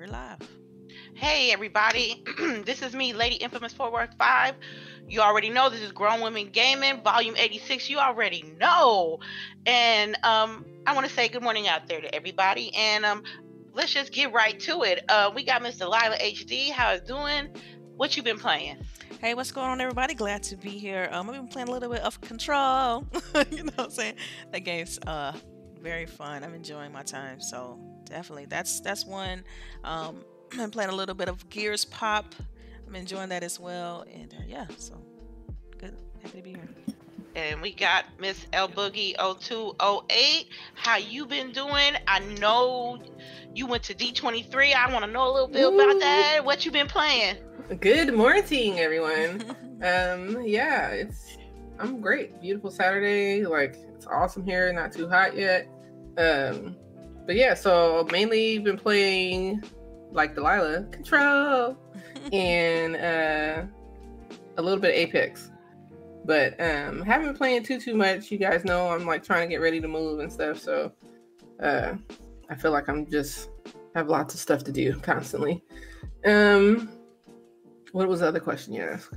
we're live. Hey everybody, this is me, Lady Infamous 415. You already know this is Grown Women Gaming, Volume 86. You already know. And um, I want to say good morning out there to everybody. And um, let's just get right to it. Uh, we got Miss Delilah HD. How is doing? What you been playing? Hey, what's going on, everybody? Glad to be here. Um, I've been playing a little bit of Control. you know what I'm saying? That game's uh very fun. I'm enjoying my time. So definitely, that's that's one. Um, I'm playing a little bit of Gears Pop. I'm enjoying that as well. And uh, yeah, so good. Happy to be here. And we got Miss L Boogie 0208. How you been doing? I know you went to D23. I want to know a little bit Ooh. about that. What you been playing? Good morning, everyone. um, yeah, it's I'm great. Beautiful Saturday. Like it's awesome here. Not too hot yet. Um, but yeah, so mainly been playing like Delilah Control and uh, a little bit of Apex. But um, haven't been playing too too much. You guys know I'm like trying to get ready to move and stuff. So uh, I feel like I'm just have lots of stuff to do constantly. Um, what was the other question you asked?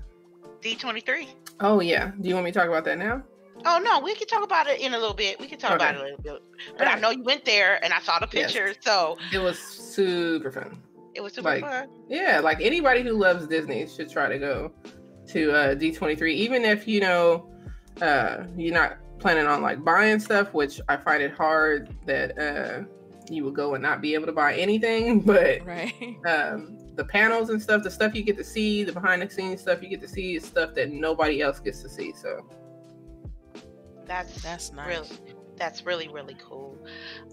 D23. Oh yeah. Do you want me to talk about that now? Oh no, we can talk about it in a little bit. We can talk about it a little bit. But I know you went there and I saw the Yes. pictures, so It was super fun. it was super Like, fun. Yeah, like anybody who loves Disney should try to go to uh, D23, even if you know uh, you're not planning on like buying stuff, which I find it hard that uh, you would go and not be able to buy anything. But Right. um, the panels and stuff, the stuff you get to see, the behind the scenes stuff you get to see is stuff that nobody else gets to see. So That's That's nice. really that's really really cool.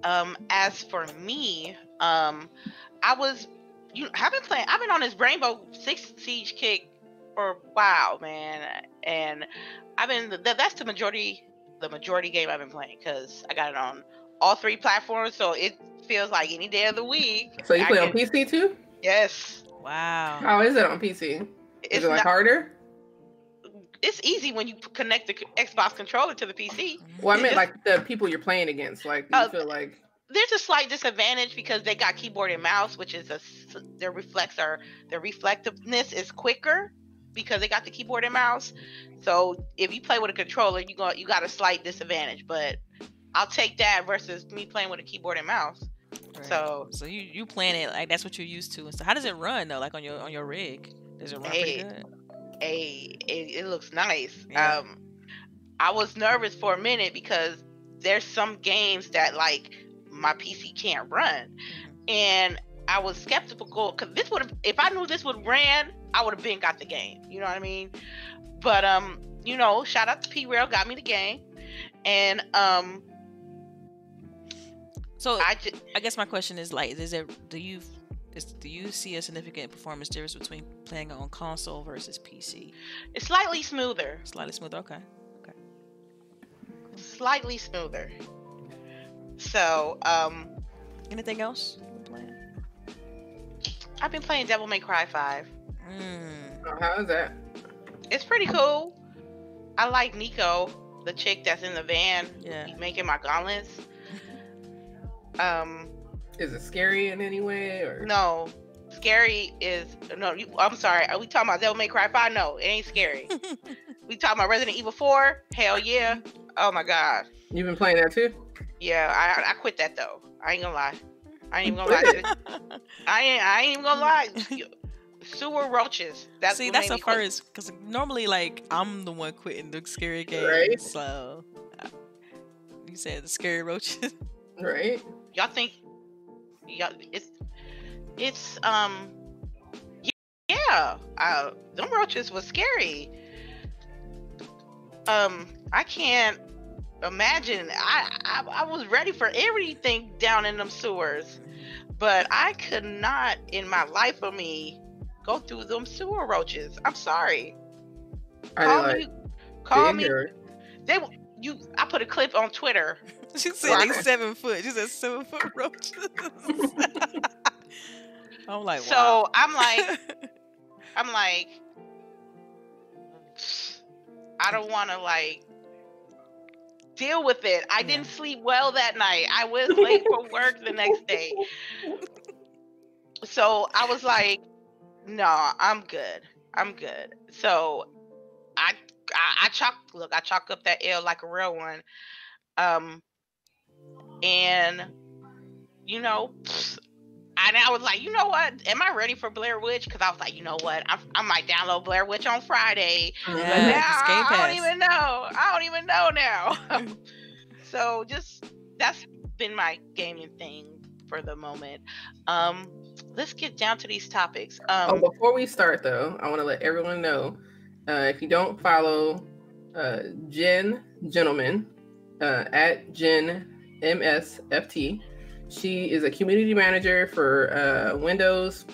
Um, as for me, um, I was you know, I've been playing. I've been on this Rainbow Six Siege kick for a while, man, and I've been th- that's the majority the majority game I've been playing because I got it on all three platforms, so it feels like any day of the week. so you I play on can- PC too? Yes, Wow. How is it on PC? Is it's it like not, harder? It's easy when you connect the Xbox controller to the PC. Well, I It meant like the people you're playing against. Like, do you Oh, feel like there's a slight disadvantage because they got keyboard and mouse, which is a their reflex or their reflectiveness is quicker because they got the keyboard and mouse. So if you play with a controller, you got you got a slight disadvantage. But I'll take that versus me playing with a keyboard and mouse. Right. So So you you plan it like that's what you're used to. And so how does it run though? Like on your on your rig? Does it run Hey. pretty good? A it, it looks nice. Yeah. Um, I was nervous for a minute because there's some games that like my PC can't run. Mhm. and I was skeptical because this would have, if I knew this would ran, I would have been got the game. You know what I mean? But um, you know, shout out to P Rail, got me the game, and um, So I just I guess my question is like, is it do you is do you see a significant performance difference between playing on console versus PC? it's slightly smoother, Slightly smoother. Okay. Okay. Slightly smoother. So um, Anything else playing? I've been playing Devil May Cry Five. Mm. oh, how is that? It's pretty cool. I like Nico, the chick that's in the van, Yeah. making my gauntlets. Um, Is it scary in any way or No, scary is no. You, I'm sorry. Are we talking about Devil May Cry Five? No, it ain't scary. we talking about Resident Evil Four? Hell yeah! Oh my god. you've been playing that too? Yeah, I I quit that though. I ain't gonna lie. I ain't even gonna lie. To. I ain't I ain't even gonna lie. Sewer roaches. That's See, that's made the me first because normally like I'm the one quitting the scary games. Right. So uh, you said the scary roaches. Right? Y'all think? Y'all, it's it's um yeah. Uh, them roaches was scary. Um, I can't imagine. I, I I was ready for everything down in them sewers, but I could not, in my life of me, go through them sewer roaches. I'm sorry. Are call like me. Call me. They you. I put a clip on Twitter. She said they seven foot. She said seven foot roaches. I'm like, so wow. I'm like, I'm like, I don't want to like deal with it. I didn't sleep well that night. I was late for work the next day. so I was like, no, I'm good. I'm good. So I I, I chalk look, I chalk up that L like a real one. Um and you know, and I was like, you know what? Am I ready for Blair Witch? Because I was like, you know what? I, I might download Blair Witch on Friday. Yeah, But now Game I don't even know. I don't even know now. so just that's been my gaming thing for the moment. Um, let's get down to these topics. Oh, Um, before we start though, I want to let everyone know uh, if you don't follow uh, Jen Gentleman uh, at Jen MSFT, she is a community manager for uh, Windows,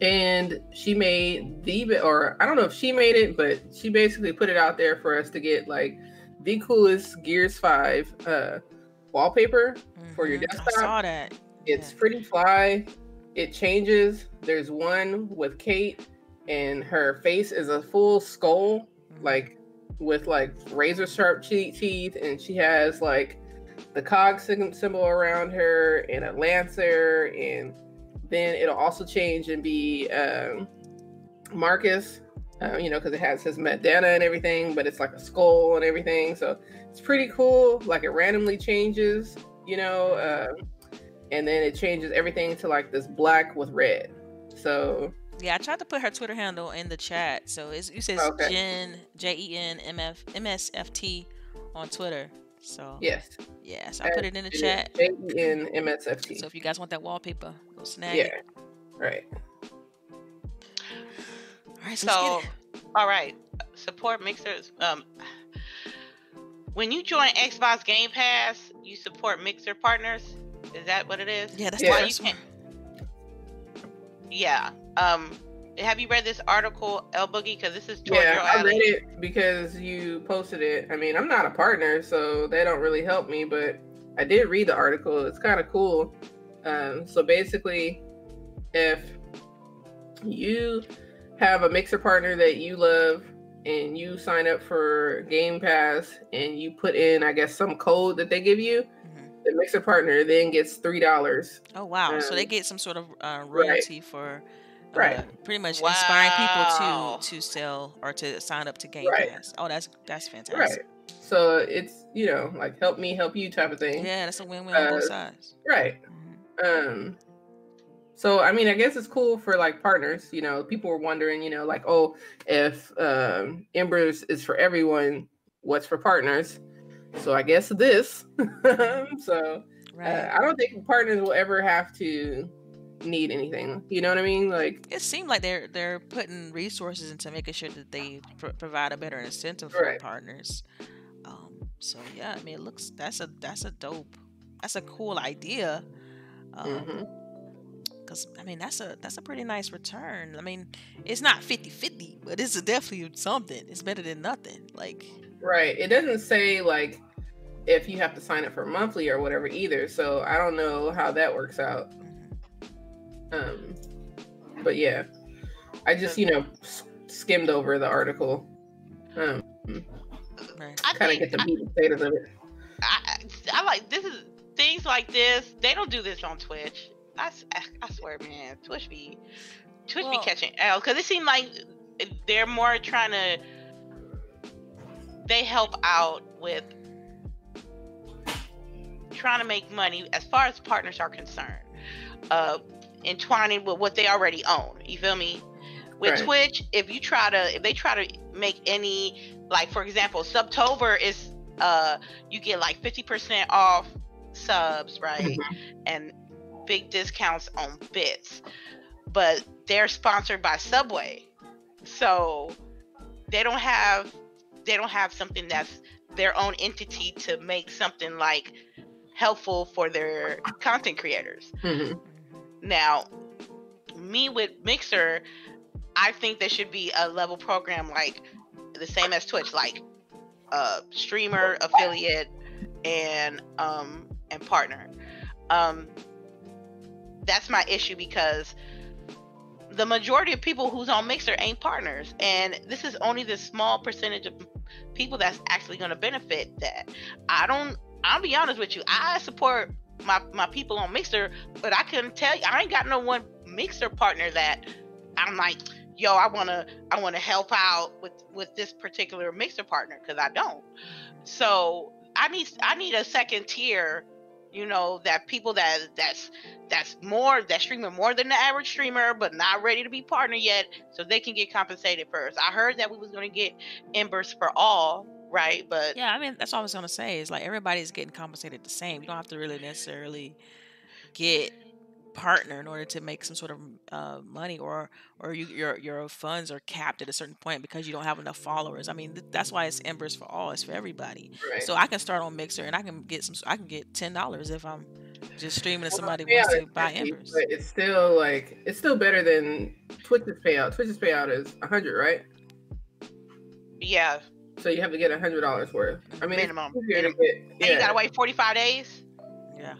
and she made the or I don't know if she made it, but she basically put it out there for us to get like the coolest Gears Five uh, wallpaper. For your Mhm. desktop? I saw that. It's Yeah. pretty fly. It changes. There's one with Kate, and her face is a full skull, Mhm. like with like razor sharp teeth, and she has like the cog symbol around her and a lancer, and then it'll also change and be um, Marcus. Uh, you know, because it has his bandana and everything, but it's like a skull and everything. So it's pretty cool. Like it randomly changes, you know. Um, and then it changes everything to like this black with red. So Yeah, I tried to put her Twitter handle in the chat. So it's, you says Okay. Jen J E N M F M S F T on Twitter. So yes, yeah, so I put it in the chat. J E N M S F T. So if you guys want that wallpaper, go snag Yeah, it. right. All right, so, let's so get it. all right, support mixers. Um, when you join Xbox Game Pass, you support mixer partners. Is that what it is? Yeah, that's Yeah. Why you can't- Yeah. Um, have you read this article, El Boogie? Because this is towards Yeah, your I alley. read it because you posted it. I mean, I'm not a partner, so they don't really help me, but I did read the article. It's kind of cool. Um, so basically, if you have a mixer partner that you love and you sign up for Game Pass and you put in, I guess, some code that they give you, Mhm. the mixer partner then gets three dollars. Oh wow! so they Um, get some sort of uh, royalty for uh, Right. pretty much inspiring people to to sell or to sign up to Game Right. Pass. Oh, that's that's fantastic. Right. So it's you know like help me help you type of thing. Yeah, that's a win-win on both Uh, sides. Right. Mhm. Um so I mean I guess it's cool for like partners, you know, people were wondering, you know, like, oh, if um Embers is for everyone, what's for partners? So I guess this. so Right. uh, I don't think partners will ever have to need anything. You know what I mean? Like it seemed like they're they're putting resources into making sure that they pr- provide a better incentive for Right. partners. Um, so yeah, I mean, it looks that's a that's a dope, that's a cool idea. Um, mhm. Cause I mean that's a that's a pretty nice return. I mean, it's not 50-50, but it's definitely something. It's better than nothing. Like Right. It doesn't say like if you have to sign up for monthly or whatever either. So I don't know how that works out. Um, but yeah, I just you know s- skimmed over the article. Um, right. I kind of get the I, meat and potatoes of it. I, I I like this is things like this. They don't do this on Twitch. I swear, man, Twitch be Twitch Well- be catching L because it seemed like they're more trying to. They help out with trying to make money as far as partners are concerned, uh, entwining with what they already own. You feel me? With Right. Twitch, if you try to, if they try to make any, like for example, Subtober is, uh, you get like fifty percent off subs, right? Mhm. and big discounts on bits. But they're sponsored by Subway. So they don't have they don't have something that's their own entity to make something like helpful for their content creators. Mhm. Now, me with Mixer, I think there should be a level program like the same as Twitch, like uh streamer, affiliate, and um and partner. Um that's my issue because the majority of people who's on Mixer ain't partners, and this is only the small percentage of people that's actually going to benefit that. I don't. I'll be honest with you. I support my my people on Mixer, but I couldn't tell you. I ain't got no one Mixer partner that I'm like, yo, I wanna I wanna help out with with this particular Mixer partner because I don't. So I need I need a second tier you know that people that that's that's more that streaming more than the average streamer but not ready to be partner yet so they can get compensated first i heard that we was to get embers for all right but Yeah, I mean that's all I was gonna say is like everybody's getting compensated the same. You don't have to really necessarily get partner in order to make some sort of uh, money or or you, your your funds are capped at a certain point because you don't have enough followers. I mean th- that's why it's embers for all. It's for everybody. Right. So I can start on Mixer and I can get some. I can get ten dollars if I'm just streaming and Well, somebody payout wants to buy 50, embers. But it's still like it's still better than Twitch's payout. Twitch's payout is hundred, right? yeah So you have to get a hundred dollars worth. I mean, Minimum, minimum. get- and you gotta wait 45 days Yeah.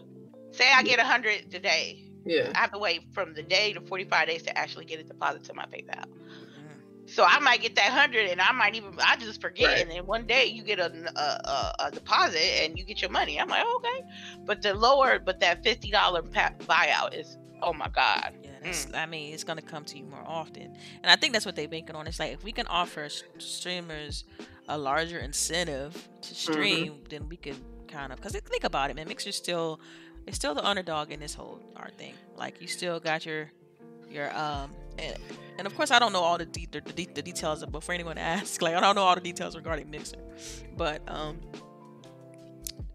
say i get a 100 today yeah. i have to wait from the day to 45 days to actually get a deposit to my paypal Mm. so i might get that 100 and i might even i just forget Right. and then one day you get a, a, a, a deposit and you get your money i'm like okay but the lower but that $50 buyout is oh my god Yeah, that's, I mean, it's gonna come to you more often, and I think that's what they're banking on. It's like if we can offer streamers a larger incentive to stream, then we can kind of because think about it, man. Mixer's still, it's still the underdog in this whole art thing. Like you still got your, your um, and, and of course I don't know all the, de- the, the, the details, but for anyone to ask, like I don't know all the details regarding Mixer, but um,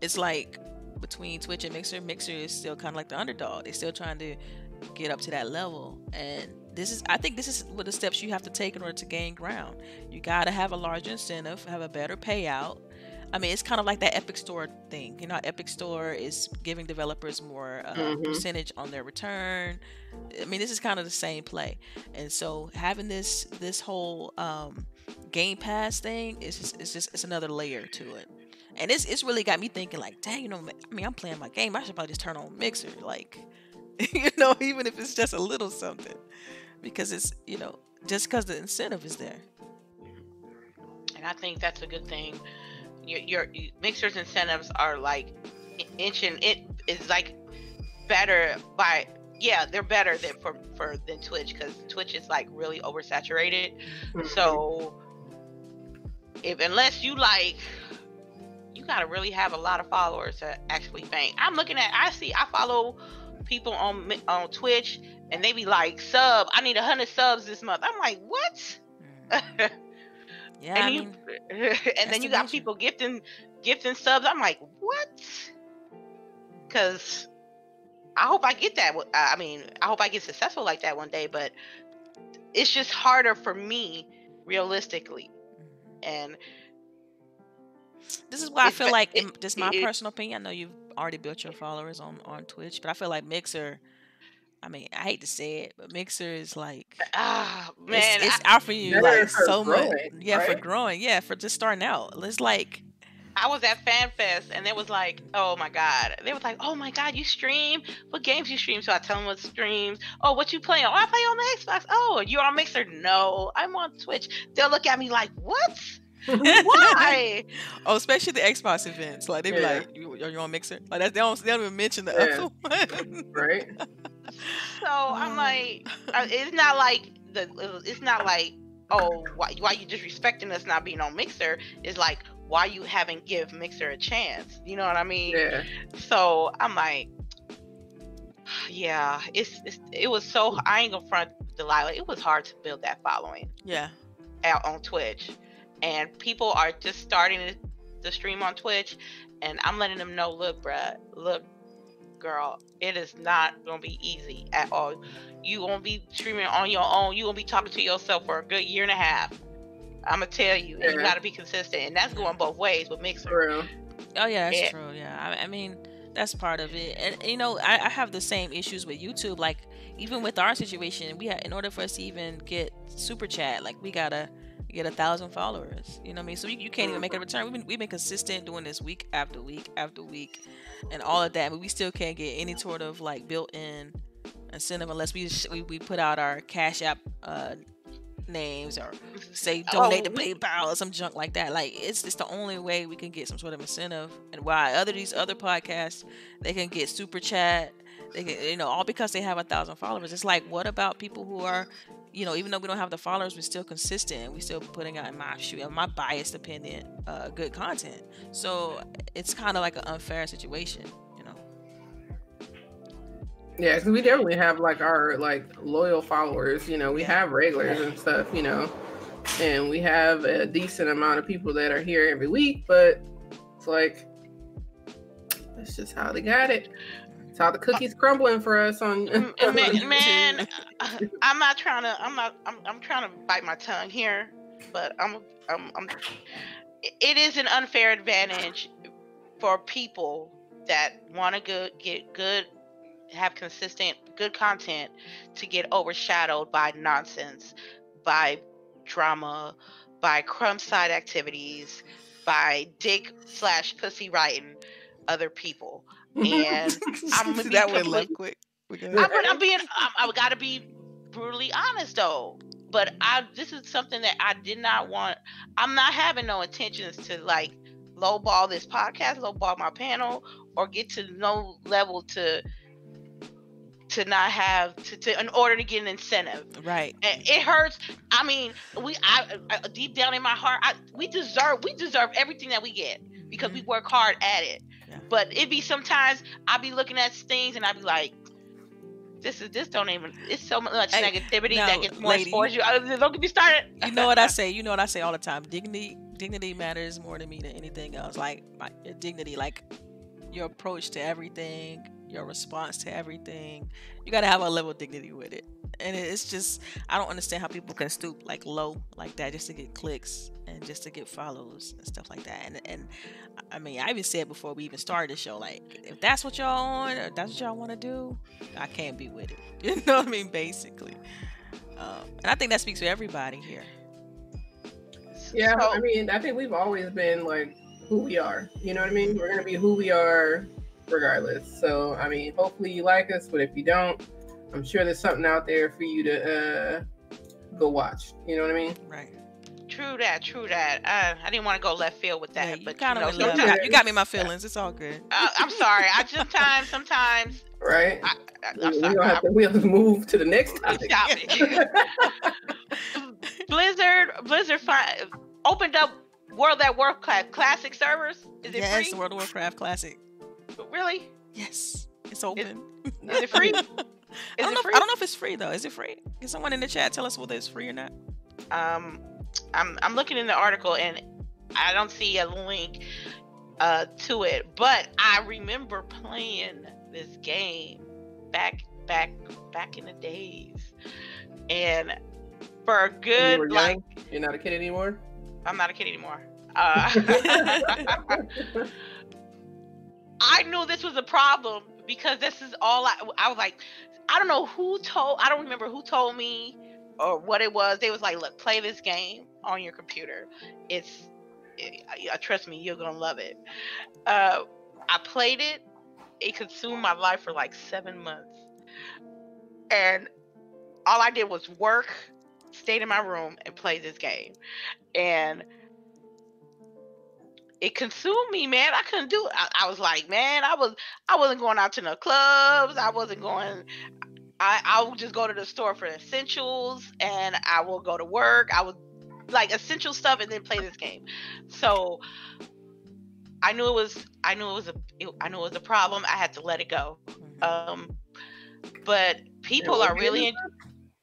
it's like between Twitch and Mixer, Mixer is still kind of like the underdog. They're still trying to get up to that level. And this is i think this is what the steps you have to take in order to gain ground. You got to have a larger incentive have a better payout. I mean it's kind of like that epic store thing. You know epic store is giving developers more uh, Mhm. percentage on their return? I mean this is kind of the same play. And so having this this whole um game pass thing is just it's just it's another layer to it and it's, it's really got me thinking like dang you know i mean i'm playing my game i should probably just turn on mixer like you know, even if it's just a little something, because it's you know just because the incentive is there. and i think that's a good thing your, your mixers incentives are like inching it is like better by yeah they're better than for for than twitch because twitch is like really oversaturated Mhm. so if unless you like you gotta really have a lot of followers to actually bank i'm looking at i see i follow people on on twitch and they be like sub i need a 100 subs this month. I'm like what? Mm. Yeah, and you mean, and then you got people gifting gifting subs. I'm like what? Because i hope i get that i mean i hope i get successful like that one day but it's just harder for me realistically. And this is why I feel be- like, it- in just my it- personal opinion. I know you've already built your followers on on Twitch, but I feel like Mixer. I mean, I hate to say it, but Mixer is like ah man it's, it's I, offering you like for so much. growing, Yeah, for growing. Yeah, for just starting out. It's like I was at FanFest and they was like, oh my god. They was like, oh my god, you stream? What games you stream? So I tell them what streams. Oh, what you playing? Oh, I play on the Xbox. Oh, you on Mixer? No, I'm on Twitch. They'll look at me like, what? Why? oh, especially the Xbox events. Like they be Yeah. like, you, are you on Mixer? Like that, they don't they don't even mention the Yeah. other one. right? so I'm like, uh, it's not like the. It's not like, oh, why why you disrespecting us not being on Mixer? It's like, why you haven't give Mixer a chance? You know what I mean? Yeah. So I'm like, yeah, it's, it's it was so I ain't gonna front Delilah. It was hard to build that following yeah. out on Twitch, and people are just starting to, to stream on Twitch, and I'm letting them know, look, bruh, look, girl, it is not gonna be easy at all. You gonna be streaming on your own. You gonna be talking to yourself for a good year and a half. I'm gonna tell you, and you gotta be consistent, and that's going both ways with Mixer. For real. Oh yeah, that's Yeah. true. Yeah, I, I mean that's part of it, and you know I, I have the same issues with YouTube. Like even with our situation, we ha- in order for us to even get super chat, like we gotta get a thousand followers. You know what I mean? So you, you can't even make a return. We've been we've been consistent doing this week after week after week, and all of that, but we still can't get any sort of like built-in incentive unless we sh- we, we put out our Cash App uh, nicknames or say donate Oh, to PayPal or some junk like that. Like it's it's the only way we can get some sort of incentive. And why other these other podcasts they can get super chat, they can you know all because they have a thousand followers. It's like what about people who are you know, even though we don't have the followers, we're still consistent. We're still putting out in my in my biased opinion, uh, good content. So it's kind of like an unfair situation, you know. Yeah, because we definitely have like our like loyal followers. You know, we have regulars and stuff. You know, and we have a decent amount of people that are here every week. But it's like that's just how they got it. How the cookies crumbling for us on. Mm, man, man, I'm not trying to. I'm not. I'm. I'm trying to bite my tongue here, but I'm. I'm. I'm it is an unfair advantage for people that want to go, get good, have consistent good content to get overshadowed by nonsense, by drama, by crumb side activities, by dick slash pussy writing other people. And I'm gonna be that went left quick. I'm, I'm being, I'm, I gotta be brutally honest though. But I, this is something that I did not want. I'm not having no intentions to like lowball this podcast, lowball my panel, or get to no level to to not have to, to in order to get an incentive. Right. And it hurts. I mean, we, I, I deep down in my heart, I, we deserve, we deserve everything that we get because we work hard at it. Yeah. But it be sometimes I be looking at things and I be like, this is this don't even. It's so much Hey, negativity now, that gets more lady. towards you. Don't get me started. you know what I say. You know what I say all the time. Dignity, dignity matters more to me than anything else. Like my your dignity, like your approach to everything, your response to everything. You gotta have a level of dignity with it. And it's just I don't understand how people can stoop like low like that just to get clicks and just to get follows and stuff like that. And and I mean I even said before we even started the show, like if that's what y'all on or that's what y'all want to do, I can't be with it. You know what I mean? Basically. Um, and I think that speaks for everybody here. Yeah, So- I mean, I think we've always been like who we are. You know what I mean? We're gonna be who we are regardless. So, I mean, hopefully you like us, but if you don't, I'm sure there's something out there for you to uh go watch. You know what I mean? Right. True that. True that. Uh, I didn't want to go left field with Yeah, that, you but kind you know, of you, sometimes, got, you got me my feelings. It's all good. uh, I'm sorry. I just sometimes, sometimes, Right? I, I, We- I'm we sorry. have to we'll have to move to the next topic. Stop it. Blizzard, Blizzard fi- opened up World of Warcraft Classic servers. Is it yes, free? World of Warcraft Classic. Really? Yes, it's open. Is it free? I don't it know. free? If, I don't know if it's free though. Is it free? Can someone in the chat tell us whether it's free or not? um I'm I'm looking in the article and I don't see a link uh to it, but I remember playing this game back back back in the days. And for a When you good were like you're not a kid anymore. I'm not a kid anymore. Uh I knew this was a problem because this is all I I was like I don't know who told I don't remember who told me or what it was. They was like, "Look, play this game on your computer. It's it, uh, trust me, you're going to love it." Uh I played it. It consumed my life for like 7 months. And all I did was work, stayed in my room and play this game. And it consumed me, man. I couldn't do it. I, I was like, man, I was I wasn't going out to no clubs. I wasn't going I I would just go to the store for essentials and I will go to work. I would like essential stuff and then play this game. So I knew it was I knew it was a it, I knew it was a problem. I had to let it go. Mhm. Um but people are really in,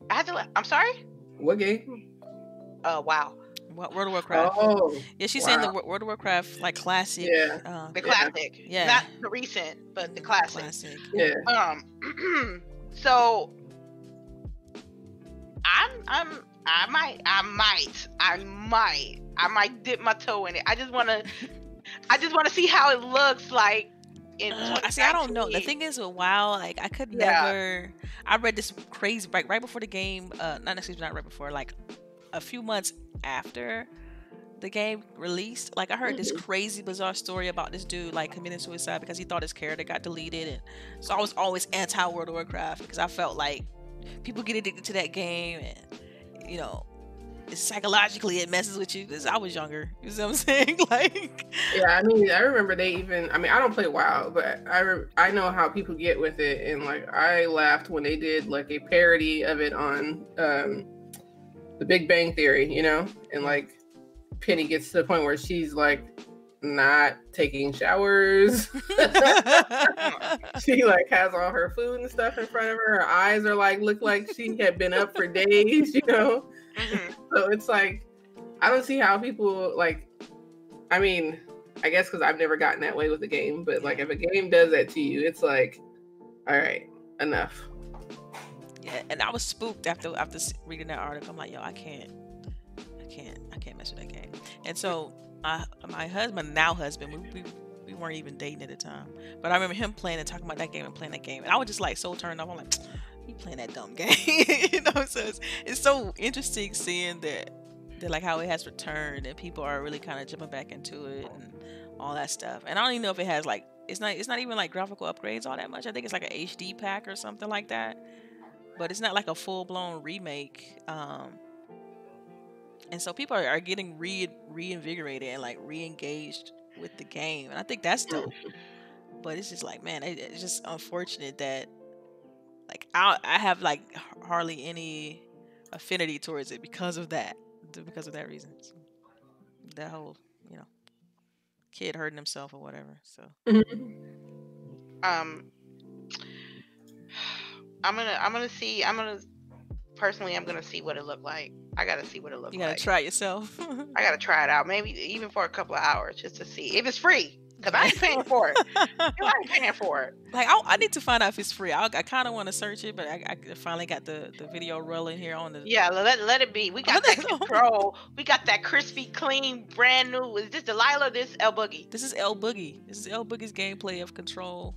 I had to let, I'm sorry? What game? Uh wow. What World of Warcraft? Oh, yeah, she's saying the World of Warcraft like classic. yeah, Uh, The classic. Yeah. Not the recent, but the classic. Classic. yeah. Um so I'm I'm I might I might I might I might dip my toe in it. I just wanna I just wanna see how it looks like in Uh, I see. I don't know. The thing is with WoW, like I could Yeah. never. I read this crazy right right before the game. Uh, not excuse me, not right before. Like a few months after the game released. Like I heard this crazy bizarre story about this dude like committing suicide because he thought his character got deleted, and so I was always anti World of Warcraft because I felt like people get addicted to that game, and you know psychologically it messes with you. This I was younger. You see what I'm saying? like Yeah, I mean, I remember they even. I mean, I don't play WoW, but I re- I know how people get with it, and like I laughed when they did like a parody of it on um, the Big Bang Theory, you know, and like Penny gets to the point where she's like not taking showers. she like has all her food and stuff in front of her. Her eyes are like look like she had been up for days, you know. Mhm. So it's like I don't see how people like. I mean, I guess because I've never gotten that way with a game, but like if a game does that to you, it's like, all right, enough. And I was spooked after after reading that article. I'm like, yo, I can't, I can't, I can't mess with that game. And so my my husband, now husband, we, we we weren't even dating at the time, but I remember him playing and talking about that game and playing that game, and I was just like so turned off. I'm like, you playing that dumb game, you know? So it's, it's so interesting seeing that that like how it has returned and people are really kind of jumping back into it and all that stuff. And I don't even know if it has like it's not it's not even like graphical upgrades all that much. I think it's like a HD pack or something like that. But it's not like a full blown remake. Um and so people are, are getting re reinvigorated and like re-engaged with the game. And I think that's dope. But it's just like, man, it, it's just unfortunate that like I I have like hardly any affinity towards it because of that. Because of that reason. So, that whole, you know, kid hurting himself or whatever. So um i'm gonna i'm gonna see i'm gonna personally i'm gonna see what it looked like i gotta see what it looked like. you gotta like try it yourself. i gotta try it out maybe even for a couple of hours just to see if it's free because i ain't paying for it i ain't paying for it like I, I need to find out if it's free. I, I kind of want to search it, but I, I finally got the, the video rolling here on the. yeah let, let it be we got that control we got that crispy clean brand new is this delilah or this el boogie This is El Boogie. This is El Boogie's gameplay of Control.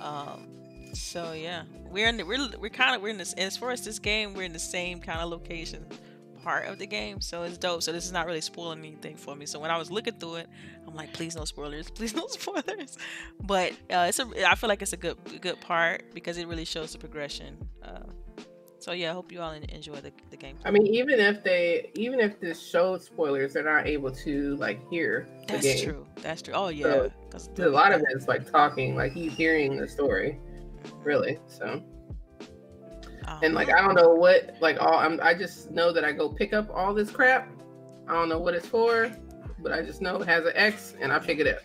Um, so yeah, we're in the, we're we're kind of we're in this as far as this game we're in the same kind of location part of the game, so it's dope. So this is not really spoiling anything for me. So when I was looking through it, I'm like, please no spoilers, please no spoilers. But uh, it's a I feel like it's a good good part because it really shows the progression. Uh, so yeah, I hope you all enjoy the the game. I mean, even if they, even if this shows spoilers, they're not able to like hear the That's true. That's true. Oh yeah, So, A lot of it is like talking, like he's hearing the story, really. So, um, and like I don't know what, like all I'm, I just know that I go pick up all this crap. I don't know what it's for, but I just know it has an X, and I pick it up.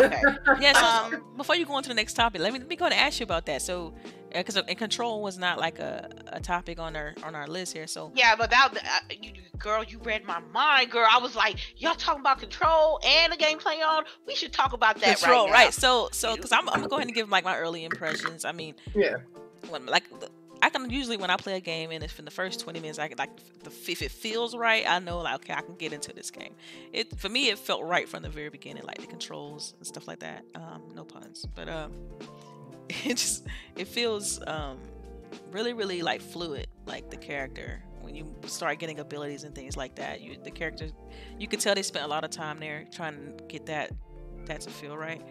okay Yeah, so Um, before you go on to the next topic, let me let me go and ask you about that. So, because and control was not like a, a topic on our on our list here. So, Yeah, but that, uh, you, girl, you read my mind, girl. I was like, y'all talking about control and the gameplay on. We should talk about that control, right, right? So, so because I'm, I'm gonna go ahead and give like my early impressions. I mean, Yeah. when like the- I can usually when I play a game and if in the first 20 minutes I can like the if it feels right, I know like okay I can get into this game. It for me it felt right from the very beginning, like the controls and stuff like that. Um, no puns, but um, it just it feels um really really like fluid, like the character when you start getting abilities and things like that. You the character you can tell they spent a lot of time there trying to get that that to feel right.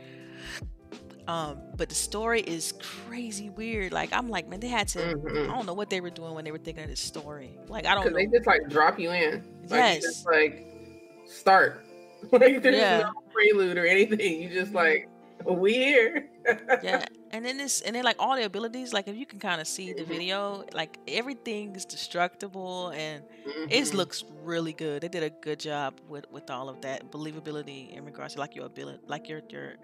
Um, but the story is crazy weird. Like I'm like, man, they had to. I Mhm. don't know what they were doing when they were thinking of this story. Like I don't Because they just like drop you in. Like, Yes. just like start. like there's Yeah. no prelude or anything. You just like, we here. yeah, and then this, and then like all the abilities. Like if you can kind of see the Mhm. video, like everything is destructible and it Mhm. looks really good. They did a good job with with all of that believability in regards to like your ability, like your your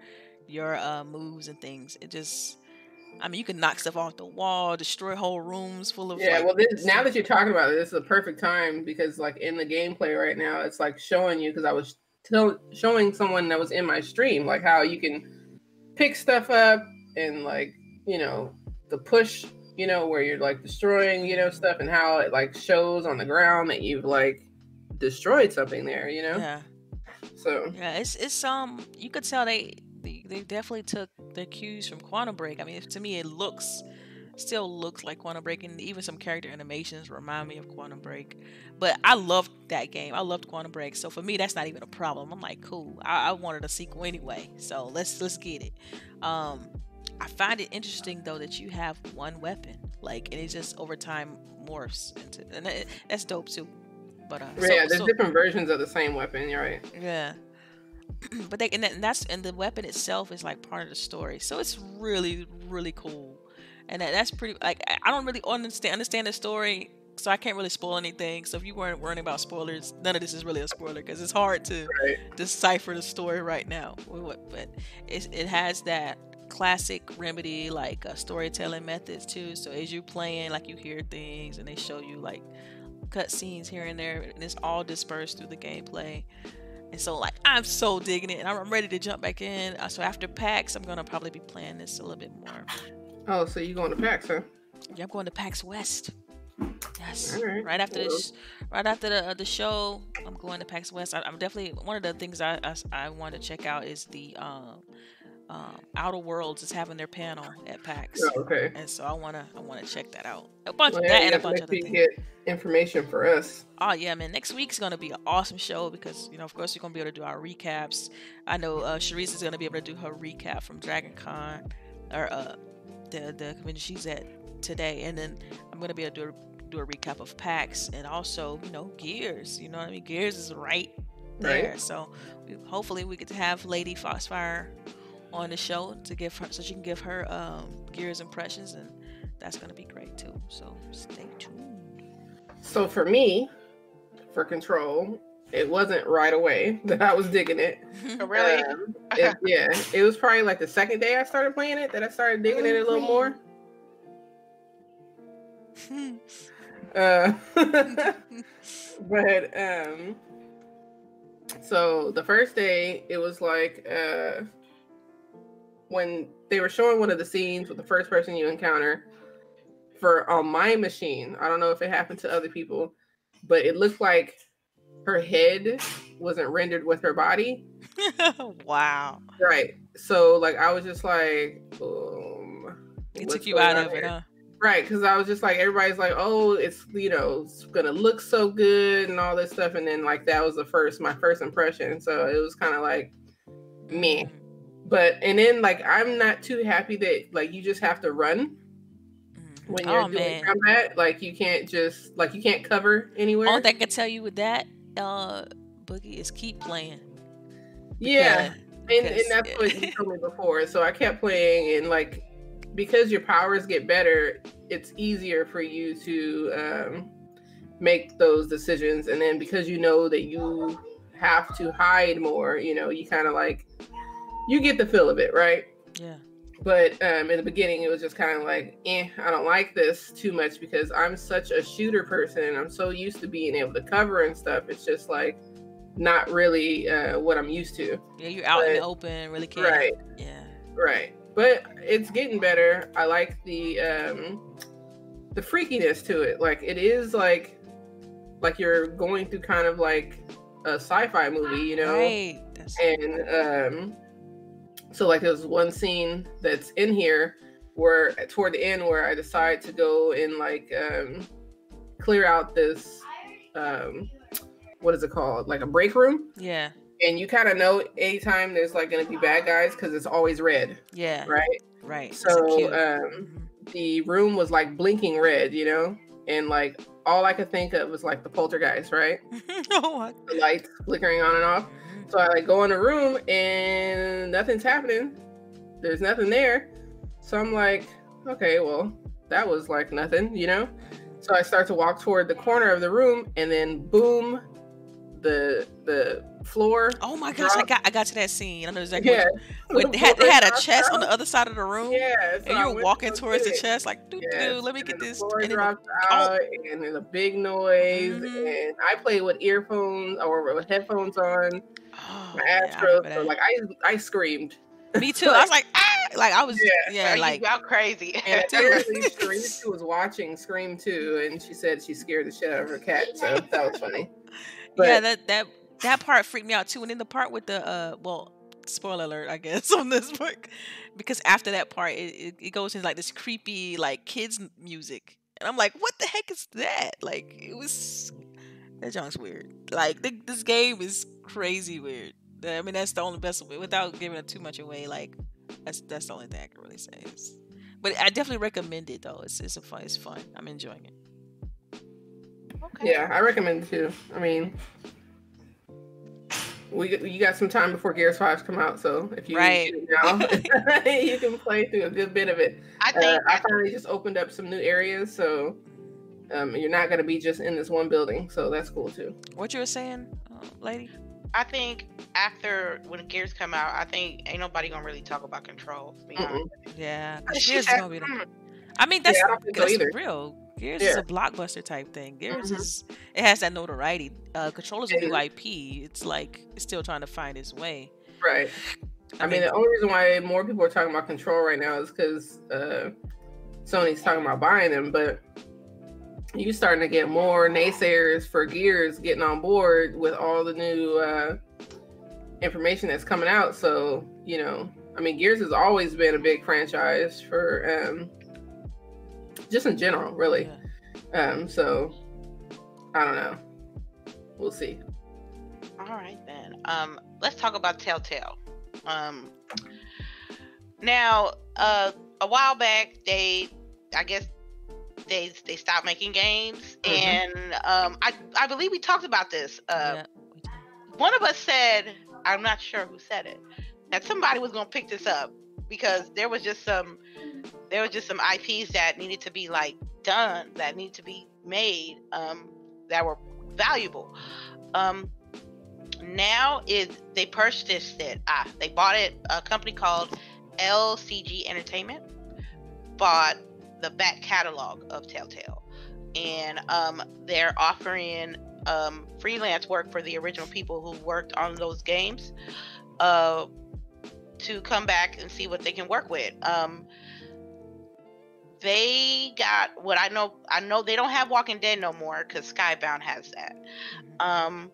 your uh moves and things. It just. I mean, you can knock stuff off the wall, destroy whole rooms full of. Yeah, like, well, this, now that you're talking about it, this is a perfect time because, like, in the gameplay right now, it's like showing you because I was tell, showing someone that was in my stream, like, how you can pick stuff up and, like, you know, the push, you know, where you're like destroying, you know, stuff and how it like shows on the ground that you've like destroyed something there, you know? yeah. So, Yeah, it's it's um you could tell they they, they definitely took their cues from Quantum Break. I mean, to me, it looks still looks like Quantum Break, and even some character animations remind me of Quantum Break. But I loved that game. I loved Quantum Break, so for me, that's not even a problem. I'm like, cool. I, I wanted a sequel anyway, so let's let's get it. Um, I find it interesting though that you have one weapon, like, and it just over time morphs into, and it, that's dope too. But uh, yeah, so- there's so- different versions of the same weapon. You're right. yeah. but they and, that, and that's and the weapon itself is like part of the story, so it's really really cool, and that, that's pretty like I- don't really understand understand the story, so I can't really spoil anything. So if you weren't worrying about spoilers, none of this is really a spoiler because it's hard to Right. decipher the story right now. But it it has that classic remedy like uh, storytelling methods too. So as you're playing, like you hear things and they show you like cut scenes here and there, and it's all dispersed through the gameplay. And so like I'm so digging it, and I'm ready to jump back in. Uh, So after PAX, I'm gonna probably be playing this a little bit more. Oh, so you're going to PAX, huh? Yeah, I'm going to PAX West. Yes, Alright, right after this, right after the uh, the show, I'm going to PAX West. I, I'm definitely one of the things I I, I want to check out is the um, um, Outer Worlds is having their panel at PAX, Oh, okay. and so I wanna I wanna check that out. A bunch Well, of that you and a bunch of other things. get information for us. Oh yeah, man! Next week's gonna be an awesome show because you know, of course, we're gonna be able to do our recaps. I know uh, Sharice is gonna be able to do her recap from Dragon Con or uh, the the convention she's at today, and then I'm gonna be able to do a, do a recap of PAX and also you know Gears. You know what I mean? Gears is right there, Right. so we, hopefully we get to have Lady Foxfire on the show to give her so she can give her um, Gears impressions, and that's gonna be great too. So stay tuned. So for me, for control, it wasn't right away that I was digging it. Oh, really? Um, it- yeah, it was probably like the second day I started playing it that I started digging it a little more. Uh, but um, so the first day it was like uh, when they were showing one of the scenes with the first person you encounter for on my machine. I don't know if it happened to other people, but it looked like her head wasn't rendered with her body. wow. Right. So like I was just like, um, It took you out of it, huh? Right, because I was just like, everybody's like, oh, it's you know, it's gonna look so good and all this stuff, and then like that was the first, my first impression. So it was kind of like, me. But and then like I'm not too happy that like you just have to run Mm. when you're oh doing man. combat. Like you can't just like you can't cover anywhere. All thing I can tell you with that, uh, Boogie, is keep playing. yeah, because- and, and that's because- what you told me before. So I kept playing, and like because your powers get better, it's easier for you to um, make those decisions. And then because you know that you have to hide more, you know, you kind of like you get the feel of it, right? yeah. But um, in the beginning, it was just kind of like, eh, I don't like this too much because I'm such a shooter person. And I'm so used to being able to cover and stuff. It's just like not really uh, what I'm used to. Yeah, you're out in the open, really can't. Right. Yeah. Right. But it's getting better. I like the um the freakiness to it. Like it is like like you're going through kind of like a sci-fi movie, you know? Right. That's And um so like there's one scene that's in here where toward the end where I decide to go and like um clear out this um what is it called? Like a break room. yeah. And you kind of know anytime there's like gonna be bad guys because it's always red, Yeah. right? Right. So um, Mhm. the room was like blinking red, you know, and like all I could think of was like the poltergeist, right? oh. The lights flickering on and off. So I like go in a room and nothing's happening. There's nothing there. So I'm like, okay, well, that was like nothing, you know? So I start to walk toward the corner of the room and then boom, the the floor. Oh my gosh, I got I got to that scene. I know exactly. Yeah. What, they had, they had a dropped chest on the other side of the room. Yeah. so And you're walking to towards the chest, like, doo, Yes, doo, let me and get this. Floor and then dropped oh. out, and there's a big noise. Mhm. And I play with earphones or with headphones on, oh, my man, I Astros. remember So like I, I screamed. me too. I was like, ah, like I was, Yeah, yeah, like you out crazy. And Dude. apparently, Sharice was watching Scream too, and she said she scared the shit out of her cat. So that was funny. But yeah, that that that part freaked me out too. And then the part with the uh, well, spoiler alert, I guess on this book, because after that part, it, it, it goes into like this creepy like kids music, and I'm like, what the heck is that? Like it was that junk weird. Like th- this game is crazy weird. I mean, that's the only best way without giving it too much away. Like that's that's the only thing I can really say. It's, but I definitely recommend it though. It's it's a fun. It's fun. I'm enjoying it. Okay. Yeah, I recommend it too. I mean, we you got some time before Gears Five come out, so if you Right. get it now, you can play through a good bit of it. I Uh, think I finally just opened up some new areas, so um, you're not gonna be just in this one building, so that's cool too. What you were saying, uh, lady? I think after when Gears come out, I think ain't nobody gonna really talk about Control. to. Yeah, 'cause She Gears is gonna be the. "Mm, I mean, that's Yeah, I think so that's either. real. Gears is a blockbuster type thing. Gears Mhm. is it has that notoriety. Uh, Control is a new Mm-hmm. IP. It's like it's still trying to find its way. Right. I mean, the only reason why more people are talking about Control right now is because uh, Sony's talking about buying them, but you starting to get more naysayers for Gears getting on board with all the new uh, information that's coming out. So, you know, I mean, Gears has always been a big franchise for um, just in general, really. Yeah. Um, so, I don't know. We'll see. All right then. Um, let's talk about Telltale. Um, now, uh, a while back, they, I guess, they they stopped making games, Mhm. and um, I I believe we talked about this. Uh, Yeah, one of us said, I'm not sure who said it, that somebody was gonna pick this up because there was just some there was just some IPs that needed to be like done, that need to be made, um, that were valuable. Um, now is they purchased it. Ah, they bought it. A company called LCG Entertainment bought the back catalog of Telltale, and um, they're offering um, freelance work for the original people who worked on those games uh, to come back and see what they can work with. Um, they got what I know. I know they don't have Walking Dead no more because Skybound has that. Um,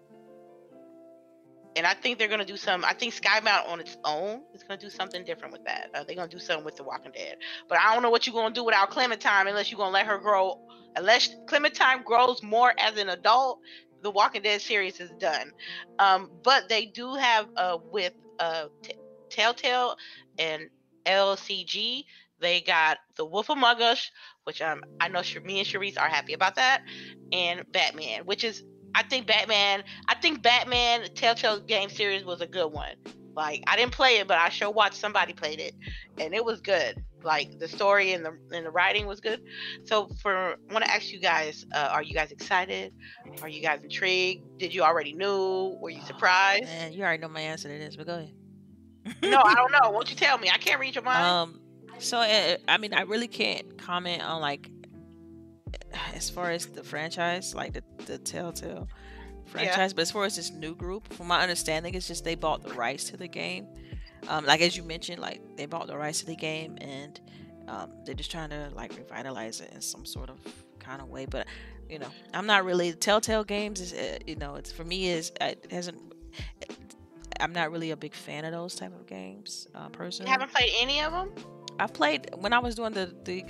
and I think they're gonna do some. I think Skybound on its own is gonna do something different with that. Uh, they're gonna do something with the Walking Dead. But I don't know what you're gonna do without Clementine unless you're gonna let her grow. Unless Clementine grows more as an adult, the Walking Dead series is done. Um, but they do have uh with uh T- Telltale and LCG. They got The Wolf Among Us, which um I know me and Sharice are happy about that, and Batman, which is I think Batman. I think Batman Telltale game series was a good one. Like I didn't play it, but I sure watched somebody played it, and it was good. Like the story and the and the writing was good. So for I want to ask you guys, uh, are you guys excited? Are you guys intrigued? Did you already knew? Were you surprised? Man, you already know my answer to this, but go ahead. no, I don't know. Won't you tell me? I can't read your mind. Um, so uh, I mean, I really can't comment on like as far as the franchise, like the the Telltale franchise. But as far as this new group, from my understanding, it's just they bought the rights to the game. Um, like as you mentioned, like they bought the rights to the game, and um, they're just trying to like revitalize it in some sort of kind of way. But you know, I'm not really Telltale games. Is uh, you know, it's for me is uh, it hasn't. I'm not really a big fan of those type of games, uh, you personally. haven't played any of them? I played when I was doing the the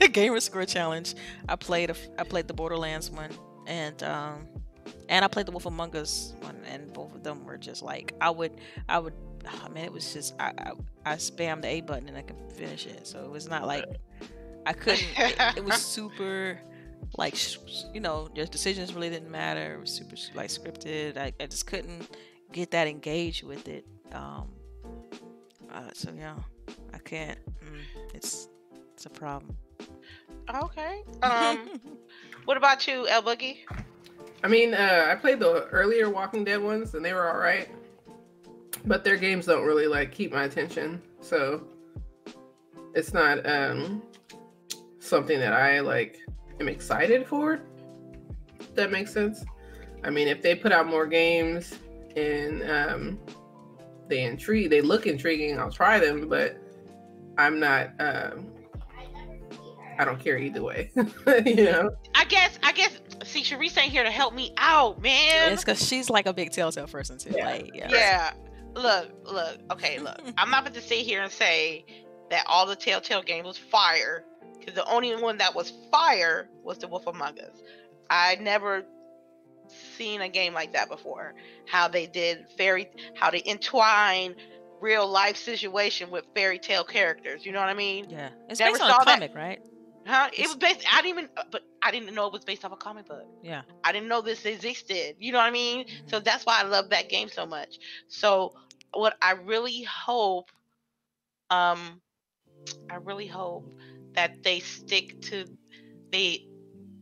uh, gamer score challenge. I played a I played the Borderlands one, and um, and I played the Wolf Among Us one, and both of them were just like I would I would. I mean, it was just I I, I spammed the A button and I could finish it. So it was not like I couldn't. it, it was super like you know your decisions really didn't matter. It was super like scripted. I, I just couldn't get that engaged with it. Um, uh, so yeah, I can't. Mm, it's it's a problem. Okay. Um, what about you, El Boogie? I mean, uh, I played the earlier Walking Dead ones, and they were all right. But their games don't really like keep my attention, so it's not um something that I like am excited for. If that makes sense. I mean, if they put out more games and um they intrigue, they look intriguing, I'll try them. But I'm not. um I don't care either way. you know. I guess. I guess. See, Sharice ain't here to help me out, man. It's because she's like a big Telltale person too. Yeah. Like yeah. Yeah. Look, look. Okay, look. I'm not going to sit here and say that all the Telltale games was fire, because the only one that was fire was The Wolf Among Us. I never seen a game like that before. How they did fairy, how they entwine real life situation with fairy tale characters. You know what I mean? Yeah. It's Never based on a that. comic, right? Huh? It was based. I didn't even, uh, but I didn't know it was based off a comic book. Yeah. I didn't know this existed. You know what I mean? So Mhm. that's why I love that game so much. So what I really hope, um, I really hope that they stick to the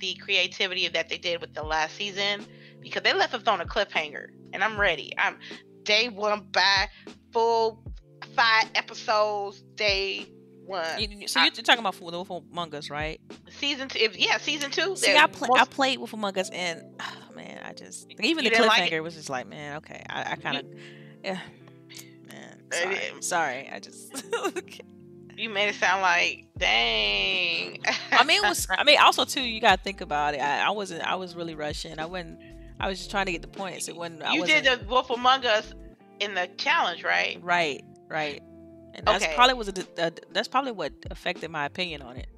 the creativity that they did with the last season because they left us on a cliffhanger, and I'm ready. I'm day one by full five episodes. Day one. You- so I- you're talking about the Wolf Among Us, right? season two. If yeah, season two. See, I, play, I played Wolf Among Us, and man, I just even the didn't like cliffhanger was just like, man, okay, I, I kind of, yeah, man, Uh, sorry, sorry, I just. You made it sound like, dang. I mean, it was. I mean, also too, you gotta think about it. I, I wasn't. I was really rushing. I wasn't. I was just trying to get the points. It wasn't. I you wasn't, did the Wolf Among Us in the challenge, right? Right, right. And that's Okay. probably was a, a, that's probably what affected my opinion on it,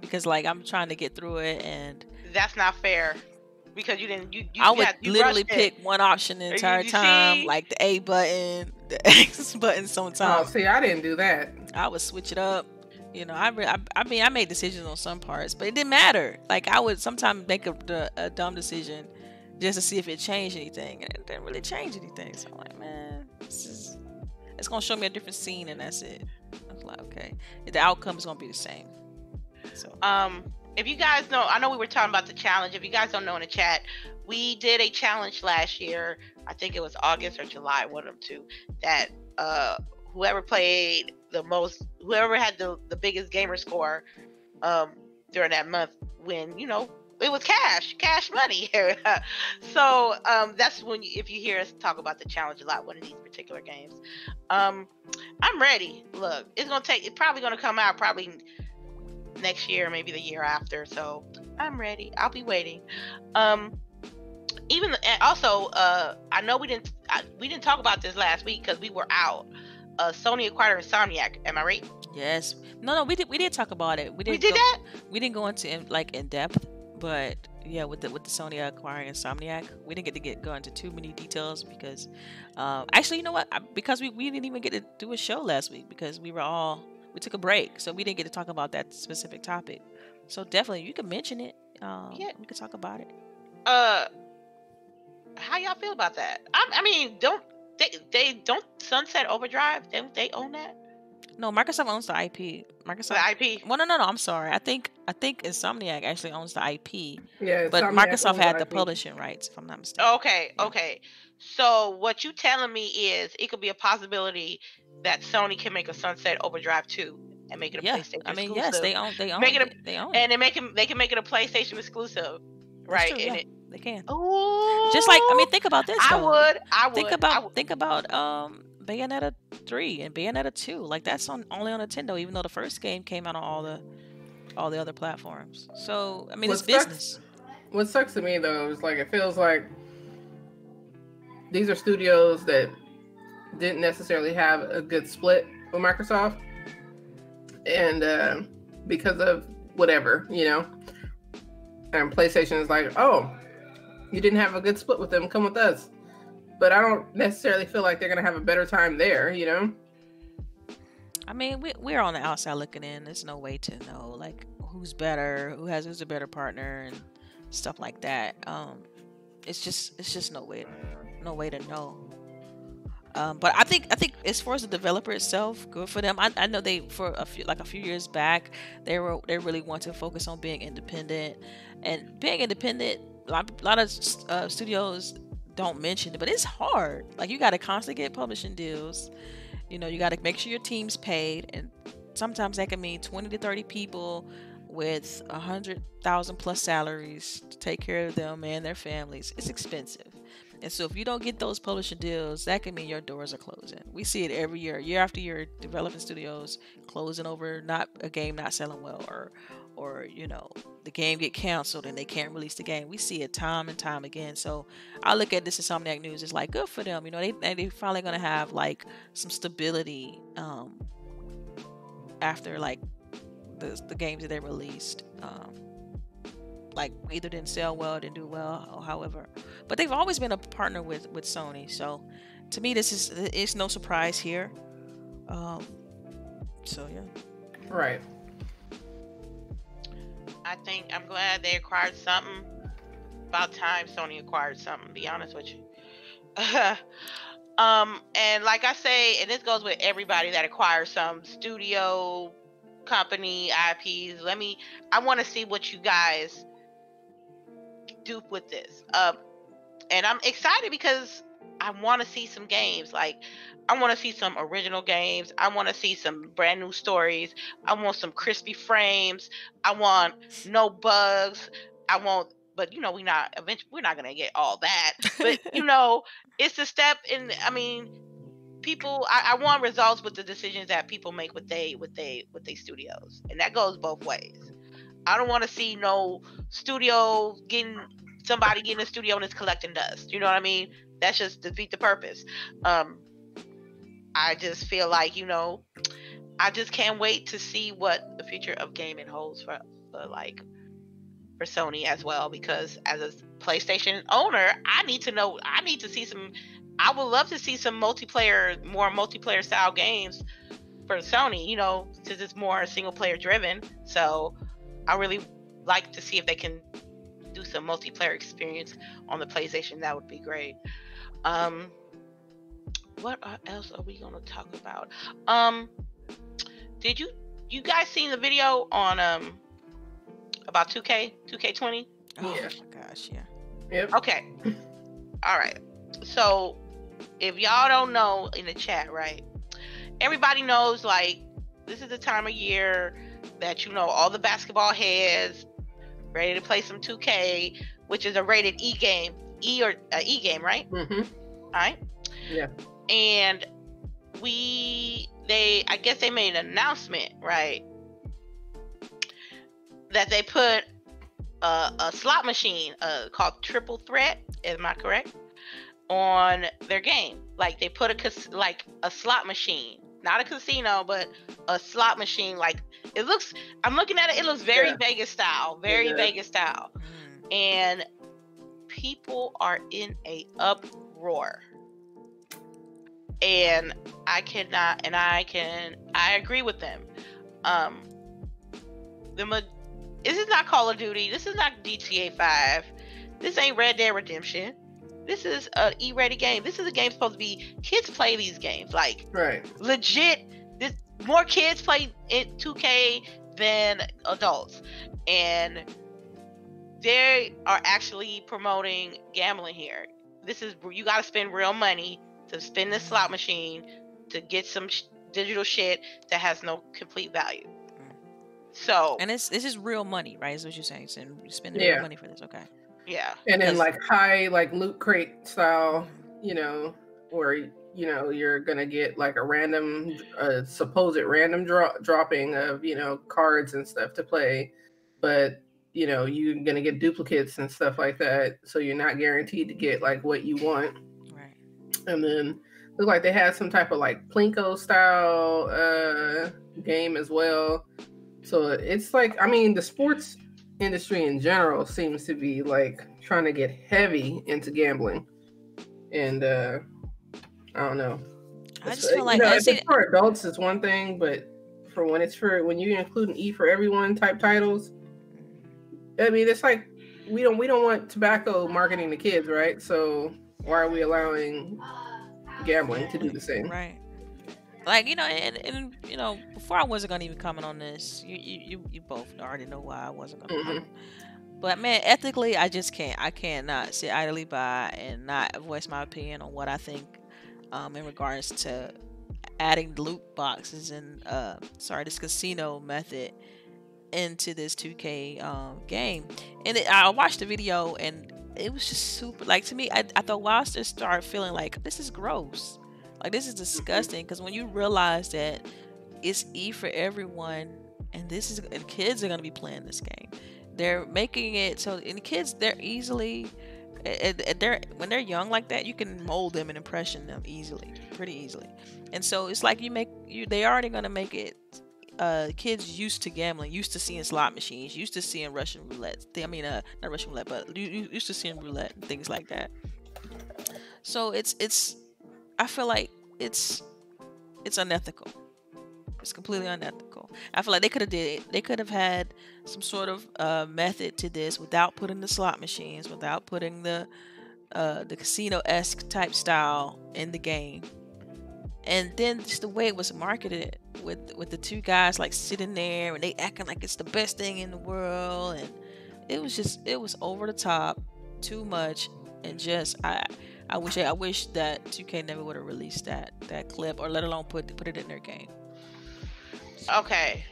because like I'm trying to get through it, and That's not fair because you didn't. You, you I would got- you literally rushed it. pick one option the entire you time, see? like the A button, the X button. Sometimes oh, Sometimes see, I didn't do that. I would switch it up. You know, I, I I mean I made decisions on some parts, but it didn't matter. Like I would sometimes make a, a dumb decision just to see if it changed anything, and it didn't really change anything. So I'm like, man, this is it's gonna show me a different scene, and that's it. I was like, okay, the outcome is gonna be the same. So Um, if you guys know, I know we were talking about the challenge. If you guys don't know in the chat, we did a challenge last year. I think it was August or July, one of them two. That uh, whoever played the most, whoever had the the biggest gamer score, um, during that month, when you know it was cash, cash money. so um, that's when you, if you hear us talk about the challenge a lot, one of these particular games. Um, I'm ready. Look, it's gonna take. It's probably gonna come out probably next year, maybe the year after. So I'm ready. I'll be waiting. Um, even and also, uh, I know we didn't I, we didn't talk about this last week because we were out. Uh, Sony acquired Insomniac. Am I right? yes, no, no, we did we did talk about it. We didn't We did go- that. we didn't go into in, like in depth, but yeah, with the with the Sony acquiring Insomniac, we didn't get to get go into too many details because, um, actually, you know what? Because we, we didn't even get to do a show last week because we were all we took a break, so we didn't get to talk about that specific topic. So definitely, you can mention it. Um, Yeah. we could talk about it. Uh, how y'all feel about that? I, I mean, don't they they don't Sunset Overdrive? Don't they own that? No, Microsoft owns the IP. Microsoft. The IP. well, no, no, no. I'm sorry. I think I think Insomniac actually owns the IP, Yeah, but Insomniac Microsoft had the IP. publishing rights, if I'm not mistaken. Okay, Yeah. okay. So what you telling me is it could be a possibility that Sony can make a Sunset Overdrive 2 and make it a yeah, PlayStation I mean, exclusive. yes, they own they own Make it a- They own and they make it, they can make it a PlayStation exclusive, right? true, yeah. it, They can. ooh, Just like I mean, think about this. I would, I would, think about would- think about um Bayonetta three and Bayonetta two. Like that's on only on Nintendo, even though the first game came out on all the all the other platforms. So I mean, What it's sucks- business. What sucks to me though is like it feels like these are studios that didn't necessarily have a good split with Microsoft, and uh, because of whatever, you know, and PlayStation is like, oh, you didn't have a good split with them, come with us. But I don't necessarily feel like they're gonna have a better time there, you know. I mean, we we're on the outside looking in. There's no way to know like who's better, who has who's a better partner, and stuff like that. Um, it's just it's just no way no way to know. Um, but I think I think as far as the developer itself, good for them. I, I know they for a few like a few years back, they were they really want to focus on being independent, and being independent. A lot, a lot of uh, studios don't mention it, but it's hard. Like you got to constantly get publishing deals. You know, you got to make sure your team's paid, and sometimes that can mean twenty to thirty people with a hundred thousand plus salaries to take care of them and their families. It's expensive. And so if you don't get those publishing deals, that can mean your doors are closing. We see it every year, year after year, developing studios closing over not a game not selling well or or you know, the game get canceled and they can't release the game. We see it time and time again. So I look at this Insomniac News It's like good for them. You know, they they finally gonna have like some stability um after like the the games that they released. Um like either didn't sell well, didn't do well, or however. But they've always been a partner with with Sony, so to me, this is it's no surprise here. Um, so yeah, Right. I think I'm glad they acquired something. About time Sony acquired something. Be honest with you. um, and like I say, and this goes with everybody that acquires some studio, company, IPs. Let me. I want to see what you guys do with this. Um, and I'm excited because I want to see some games. Like, I want to see some original games. I want to see some brand new stories. I want some crispy frames. I want no bugs. I want, but you know, we're not eventually we're not gonna get all that. But you know, it's a step in. I mean, people. I, I want results with the decisions that people make with they with they with they studios, and that goes both ways. I don't want to see no studio getting somebody getting a studio and it's collecting dust. You know what I mean? That's just defeat the purpose. Um, I just feel like you know, I just can't wait to see what the future of gaming holds for, for like for Sony as well. Because as a PlayStation owner, I need to know. I need to see some. I would love to see some multiplayer, more multiplayer style games for Sony. You know, since it's more single player driven. So I really like to see if they can do some multiplayer experience on the PlayStation. That would be great. Um, what else are we gonna talk about? Um, did you you guys seen the video on um about 2K 2K20? Oh Yeah. my gosh, yeah. Yep. Okay. All right. So, if y'all don't know in the chat, right? Everybody knows like this is the time of year that you know all the basketball heads ready to play some 2K, which is a rated E game, E or uh, E game, right? hmm All right. Yeah. And we they I guess they made an announcement, right? That they put a, a slot machine uh, called Triple Threat. Am I correct? On their game, like they put a cas- like a slot machine, not a casino, but a slot machine. Like it looks. I'm looking at it. It looks very Yeah. Vegas style, very Yeah. Vegas style, Mm. and people are in a uproar. And I cannot, and I can, I agree with them. Um, the this is not Call of Duty. This is not GTA 5. This ain't Red Dead Redemption. This is a E-ready game. This is a game supposed to be kids play these games. Like Right. legit, this more kids play in 2K than adults, and they are actually promoting gambling here. This is you got to spend real money to spin this slot machine to get some sh- digital shit that has no complete value. So And it's this is real money, right? Is what you're saying? So you're spending Yeah. real money for this, okay? yeah, And then like high like loot crate style, you know, where you know you're gonna get like a random, uh, supposed random dro- dropping of you know cards and stuff to play, but you know you're gonna get duplicates and stuff like that, so you're not guaranteed to get like what you want. Right. And then look like they had some type of like plinko style uh game as well. So it's like I mean the sports industry in general seems to be like trying to get heavy into gambling. And uh I don't know. I It's- just feel you like know, I if see it's for adults it's one thing, but for when it's for when you include an E for everyone type titles, I mean it's like we don't we don't want tobacco marketing to kids, right? So why are we allowing gambling to do the same? Right. Like you know, and, and you know, before I wasn't gonna even comment on this, you you you, both already know why I wasn't gonna. Mhm. comment. But man, ethically, I just can't. I can't not sit idly by and not voice my opinion on what I think, um, in regards to adding loot boxes and uh, sorry, this casino method into this 2K um, game. And it, I watched the video and it was just super. Like to me, I, I thought while I just started feeling like this is gross. Like this is disgusting because when you realize that it's E for everyone, and this is and kids are gonna be playing this game. They're making it so and the kids they're easily they're when they're young like that you can mold them and impression them easily pretty easily and so it's like you make you they already gonna make it uh kids used to gambling used to seeing slot machines used to seeing russian roulette i mean uh not russian roulette but used to seeing roulette and things like that so it's it's i feel like it's it's unethical It's completely unethical. I feel like they could have did it. They could have had some sort of uh, method to this without putting the slot machines, without putting the uh, the casino esque type style in the game. And then just the way it was marketed with with the two guys like sitting there and they acting like it's the best thing in the world and it was just it was over the top, too much, and just I I wish I wish that 2K never would have released that that clip or let alone put put it in their game. Okay.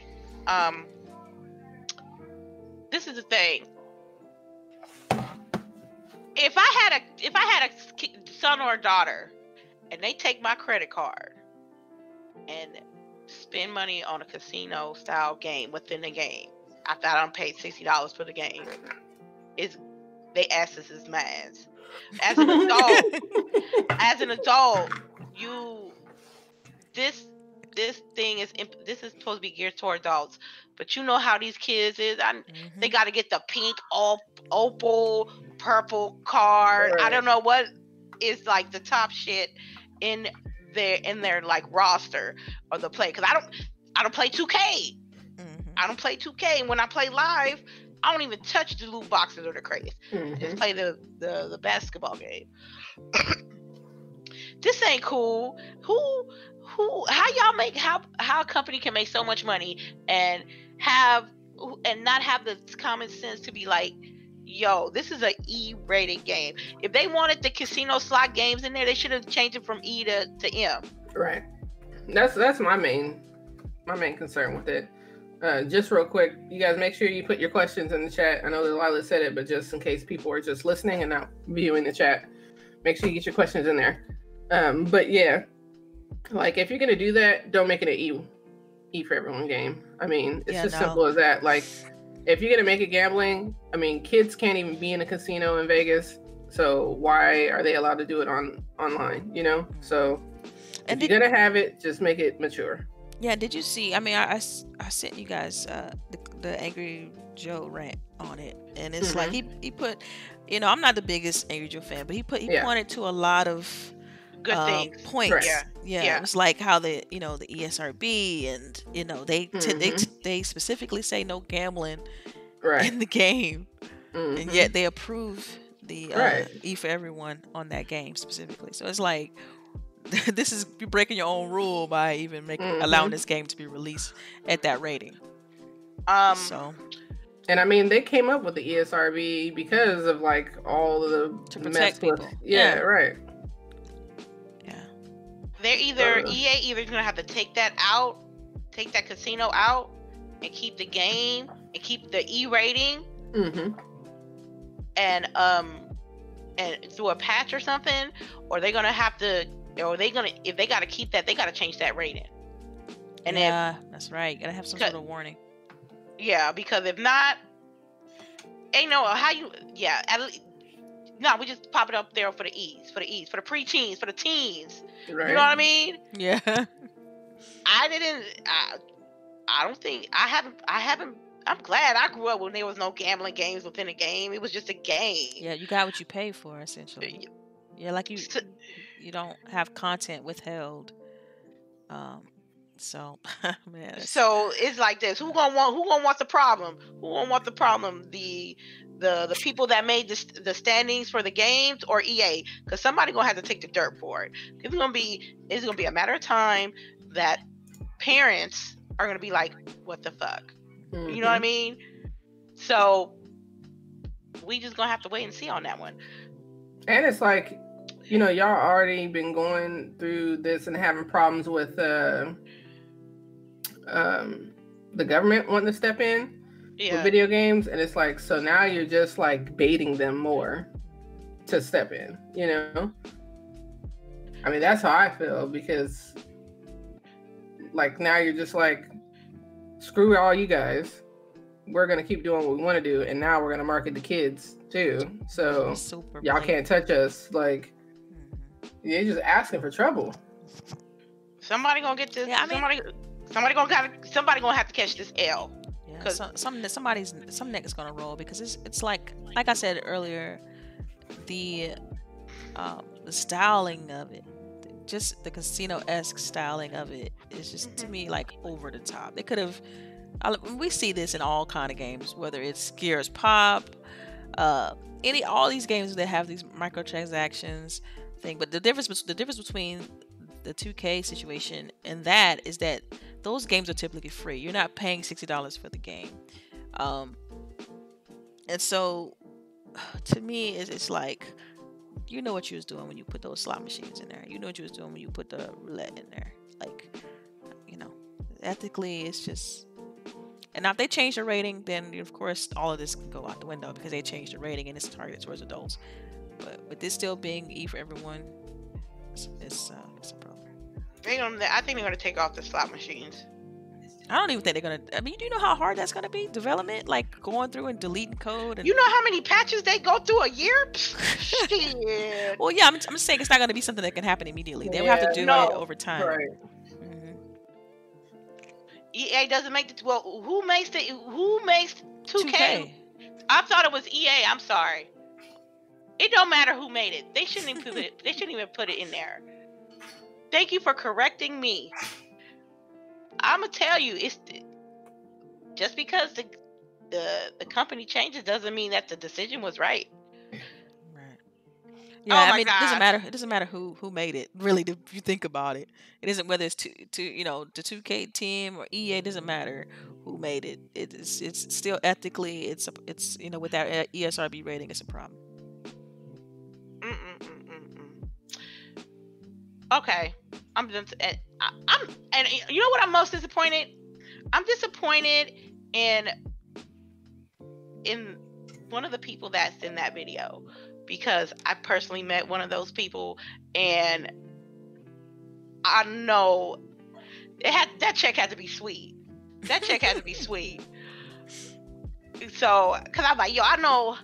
Um this is the thing. If I had a if I had a son or a daughter and they take my credit card and spend money on a casino style game within the game after I don't pay sixty dollars for the game, is they asses is mad. As an adult, as an adult, you this this thing is this is supposed to be geared toward adults, but you know how these kids is. I, mm-hmm. They got to get the pink, op, opal, purple card. Right. I don't know what is like the top shit in their in their like roster or the play because I don't I don't play 2K. Mm-hmm. I don't play 2K. And when I play live, I don't even touch the loot boxes or the crates. Mm-hmm. just play the, the the basketball game. this ain't cool. Who who how y'all make how how a company can make so much money and have and not have the common sense to be like yo, this is a E rated game. If they wanted the casino slot games in there, they should have changed it from E to, to M. Right. That's that's my main my main concern with it. Uh, just real quick, you guys make sure you put your questions in the chat. I know that Lila said it, but just in case people are just listening and not viewing the chat, make sure you get your questions in there. Um, but yeah, like if you're gonna do that, don't make it an E E for everyone game. I mean, it's yeah, just no. simple as that. Like if you're gonna make it gambling, I mean, kids can't even be in a casino in Vegas, so why are they allowed to do it on online? You know, so and if you're gonna have it, just make it mature. Yeah, did you see? I mean, I, I, I sent you guys uh, the, the Angry Joe rant on it, and it's mm-hmm. like he he put, you know, I'm not the biggest Angry Joe fan, but he put he yeah. pointed to a lot of good um, things. Points. Right. Yeah. yeah. yeah. It was like how the you know the ESRB and you know they mm-hmm. they they specifically say no gambling right. in the game, mm-hmm. and yet they approve the uh, right. E for everyone on that game specifically. So it's like this is you breaking your own rule by even making mm-hmm. allowing this game to be released at that rating. Um. So. And I mean, they came up with the ESRB because of like all the to protect people. With, yeah, yeah, right. They're either uh, EA either gonna have to take that out, take that casino out, and keep the game and keep the E rating. Mm-hmm. And um, and through a patch or something, or they're gonna have to, or they gonna if they gotta keep that, they gotta change that rating. And yeah, if, that's right. You gotta have some sort of warning. Yeah, because if not, ain't no how you. Yeah, at least no, we just pop it up there for the E's, for the E's, for the pre-teens, for the teens. Right. You know what I mean? Yeah. I didn't. I, I don't think I haven't. I haven't. I'm glad I grew up when there was no gambling games within a game. It was just a game. Yeah, you got what you pay for essentially. Yeah, like you. You don't have content withheld. Um. So, man. So it's like this. Who gonna want? Who gonna want the problem? Who gonna want the problem? The the the people that made the, the standings for the games or EA because somebody gonna have to take the dirt for it. It's gonna be it's gonna be a matter of time that parents are gonna be like, what the fuck, mm-hmm. you know what I mm-hmm. mean? So we just gonna have to wait and see on that one. And it's like, you know, y'all already been going through this and having problems with uh, um, the government wanting to step in yeah. with video games, and it's like so now you're just like baiting them more to step in. You know, I mean that's how I feel because like now you're just like screw all you guys. We're gonna keep doing what we want to do, and now we're gonna market the kids too. So Super y'all can't touch us. Like mm-hmm. you're just asking for trouble. Somebody gonna get this. Yeah, I mean, somebody, somebody gonna somebody gonna have to catch this L. Because some, some somebody's some neck is gonna roll because it's it's like like I said earlier, the um, the styling of it just the casino esque styling of it is just to Mhm. me like over the top. They could have. We see this in all kind of games, whether it's Gears Pop, uh, any all these games that have these microtransactions thing. But the difference the difference between the 2K situation and that is that those games are typically free. You're not paying sixty dollars for the game, um, and so to me, it's, it's like you know what you was doing when you put those slot machines in there. You know what you was doing when you put the roulette in there. Like, you know, ethically, it's just. And now if they change the rating, then of course all of this can go out the window because they changed the rating and it's targeted towards adults. But with this still being E for everyone, it's it's, uh, it's a problem. They gonna, I think they're gonna take off the slot machines. I don't even think they're gonna. I mean, do you know how hard that's gonna be? Development, like going through and deleting code. And, You know how many patches they go through a year? Shit. well, yeah, I'm, I'm just saying it's not gonna be something that can happen immediately. They will have to do no. it over time. Right. Mhm. EA doesn't make the well. Who makes the who makes 2K? 2K. I thought it was EA. I'm sorry. It don't matter who made it. They shouldn't even put it. They shouldn't even put it in there. Thank you for correcting me. I'm gonna tell you, it's just because the the the company changes doesn't mean that the decision was right. Right. Yeah, I my mean, it doesn't matter. It doesn't matter who who made it. Really, if you think about it, it isn't whether it's to to you know the two K team or EA. It doesn't matter who made it. It's it's still ethically. It's a, it's you know with our uh, ESRB rating, it's a problem. Okay, I'm just. and I- I'm and you know what I'm most disappointed. I'm disappointed in in one of the people that's in that video because I personally met one of those people and I know it had that check had to be sweet. That check had to be sweet. So, cause I'm like, yo, I know.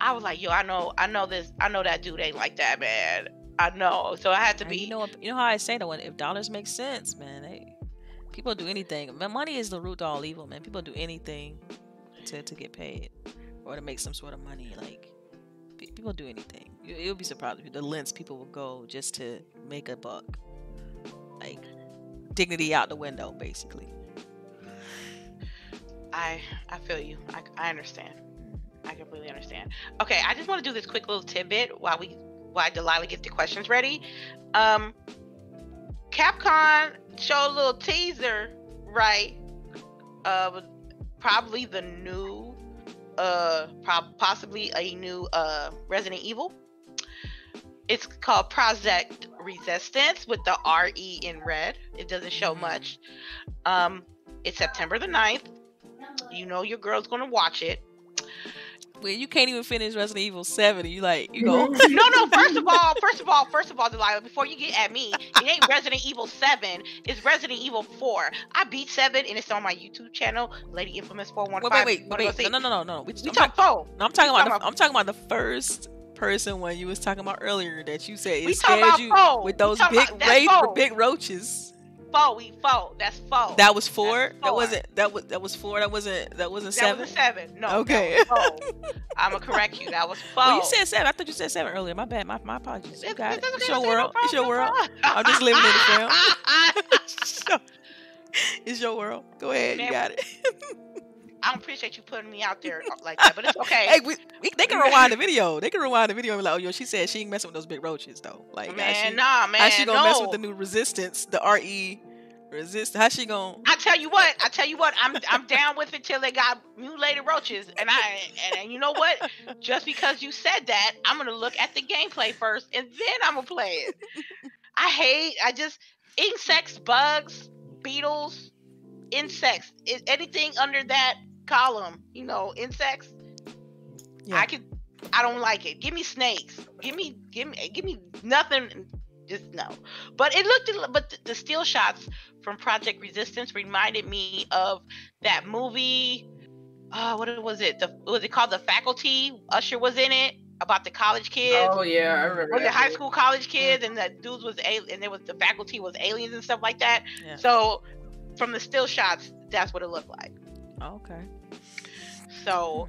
I was like, yo, I know, I know this, I know that dude ain't like that, man. I know. So I had to And be. you know you know how I say that when if dollars make sense, man, they, people do anything. Man, money is the root to all evil, man. People do anything to to get paid or to make some sort of money. Like people do anything. You, you'll be surprised the lengths people will go just to make a buck. Like dignity out the window, basically. I I feel you. I, I understand. I completely understand. Okay, I just want to do this quick little tidbit while we while Delilah gets the questions ready. Um, Capcom showed a little teaser, right? Of probably the new, uh, prob- possibly a new uh Resident Evil. It's called Project Resistance with the RE in red. It doesn't show Mhm. much. Um, it's September the 9th. You know your girl's gonna watch it. Well, you can't even finish Resident Evil Seven. You like you go. No, no. First of all, first of all, first of all, Delilah. Before you get at me, it ain't Resident Evil Seven. It's Resident Evil Four. I beat Seven, and it's on my YouTube channel, Lady Infamous Four One wait, wait, wait, wait. No, no, no, no, no. We, We talk four. no, I'm talking about. The, I'm talking about the first person when you was talking about earlier that you said it scared you four. with those big ra- big roaches. Four. We four. That's four. That was four. That's That wasn't. That was. That was four. That wasn't. That wasn't that seven. was a seven. No. Okay. That was. I'm gonna correct you. That was four. Well, you said seven. I thought you said seven earlier. My bad. My, my apologies. You It's- got it. it's your world. It's your world. I'm just living in the film. it's your world. Go ahead. You got it. I don't appreciate you putting me out there uh, like that, but it's okay. Hey, we, we, they can rewind the video. They can rewind the video and be like, oh, yo, she said she ain't messing with those big roaches though. Like, man, she, nah, man. how she gonna no. mess with the new resistance, the RE resist? How she gonna? I tell you what, I tell you what, I'm I'm down with it till they got mutilated roaches, and I and, and you know what? Just because you said that, I'm gonna look at the gameplay first, and then I'm gonna play it. I hate, I just insects, bugs, beetles, insects, anything under that column, you know, insects. Yeah. I could, I don't like it. Give me snakes. Give me, give me, give me nothing. Just no. But it looked, a li- but the, the still shots from Project Resistance reminded me of that movie. Uh, what was it? The was it called The Faculty? Usher was in it about the college kids. Oh yeah, I remember. was that it high school college kids and the dudes was al- and there was the faculty was aliens and stuff like that. Yeah. So from the still shots, that's what it looked like. Oh, okay. So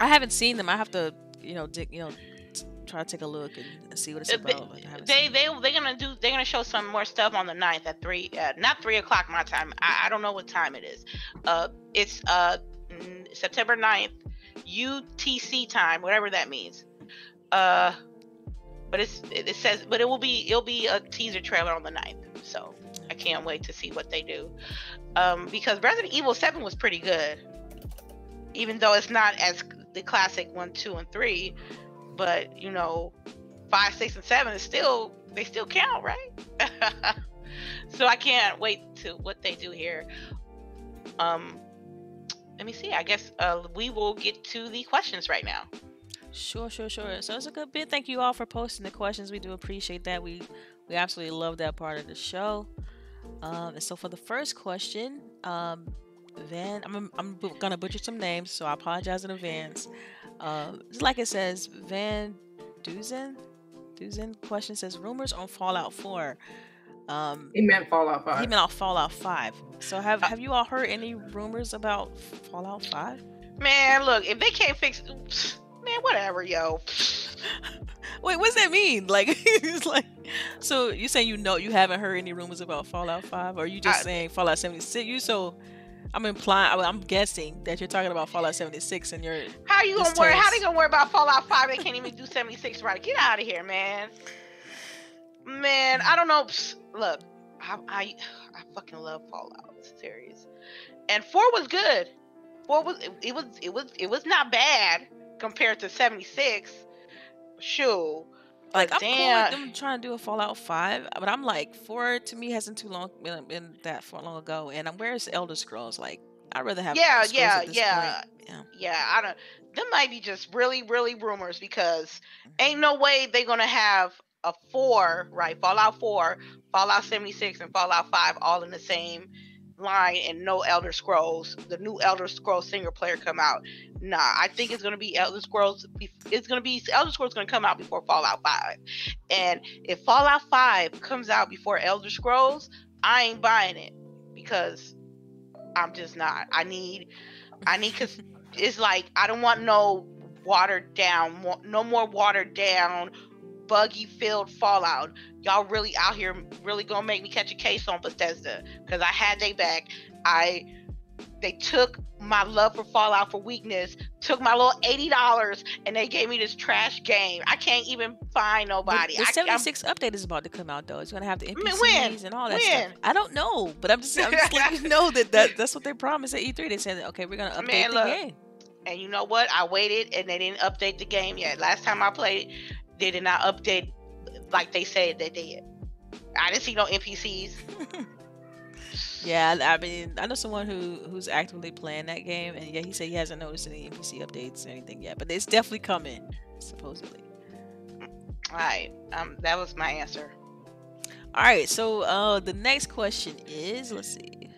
I haven't seen them. I have to, you know, dig, you know, t- try to take a look and, and see what it's Uh, about. but they they they're gonna do. They're gonna show some more stuff on the 9th at three. Uh, not three o'clock my time. I, I don't know what time it is. Uh, it's uh September 9th, UTC time, whatever that means. Uh, but it's it, it says, but it will be it'll be a teaser trailer on the 9th. So I can't wait to see what they do. Um, because Resident Evil 7 was pretty good, even though it's not as the classic one, two, and three. But you know, five, six, and seven is still they still count, right? so I can't wait to what they do here. Um, let me see. I guess uh, we will get to the questions right now. Sure, sure, sure. So it's a good bit. Thank you all for posting the questions. We do appreciate that. We we absolutely love that part of the show. Um, and so for the first question, um, Van, I'm I'm gonna butcher some names, so I apologize in advance. Uh, just like it says, Van Duzen, Duzen question says rumors on Fallout 4. Um, he meant Fallout 5. He meant Fallout 5. So have uh, have you all heard any rumors about Fallout 5? Man, look, if they can't fix, man, whatever, yo. Wait, what's that mean? Like, it's like, so you saying you know you haven't heard any rumors about Fallout 5, or you just I, saying Fallout 76? You so I'm implying. I'm guessing that you're talking about Fallout 76 and you're. How are you gonna worry? How are they gonna worry about Fallout 5? They can't even do 76 right. Get out of here, man. Man, I don't know. Look, I, I, I fucking love Fallout series, and four was good. Four was it, it was it was it was not bad compared to 76. Sure. Like I'm damn. cool with them trying to do a Fallout Five, but I'm like four to me hasn't too long been, been that far long ago. And I'm where's Elder Scrolls? Like I'd rather have yeah, yeah, yeah, yeah, yeah. I don't. Them might be just really, really rumors because mm-hmm. ain't no way they're gonna have a four right Fallout Four, Fallout 76, and Fallout Five all in the same line and no Elder Scrolls, the new Elder Scrolls single player come out. Nah, I think it's gonna be Elder Scrolls. It's gonna be Elder Scrolls gonna come out before Fallout Five, and if Fallout Five comes out before Elder Scrolls, I ain't buying it because I'm just not. I need, I need because it's like I don't want no watered down, no more watered down buggy filled Fallout. Y'all really out here really gonna make me catch a case on Bethesda because I had they back. I they took my love for Fallout for weakness, took my little eighty dollars, and they gave me this trash game. I can't even find nobody. The, the seventy six update is about to come out though. It's gonna have the NPCs when? and all that when? stuff. I don't know, but I'm just I'm just letting you know that, that that's what they promised at E3. They said, okay, we're gonna update Man, the look, game. And you know what? I waited, and they didn't update the game yet. Last time I played, did not update like they said they did. I didn't see no NPCs. yeah, I mean, I know someone who who's actively playing that game, and yeah, he said he hasn't noticed any NPC updates or anything yet, but it's definitely coming, supposedly. All right, um, that was my answer. All right, so uh, the next question is, let's see.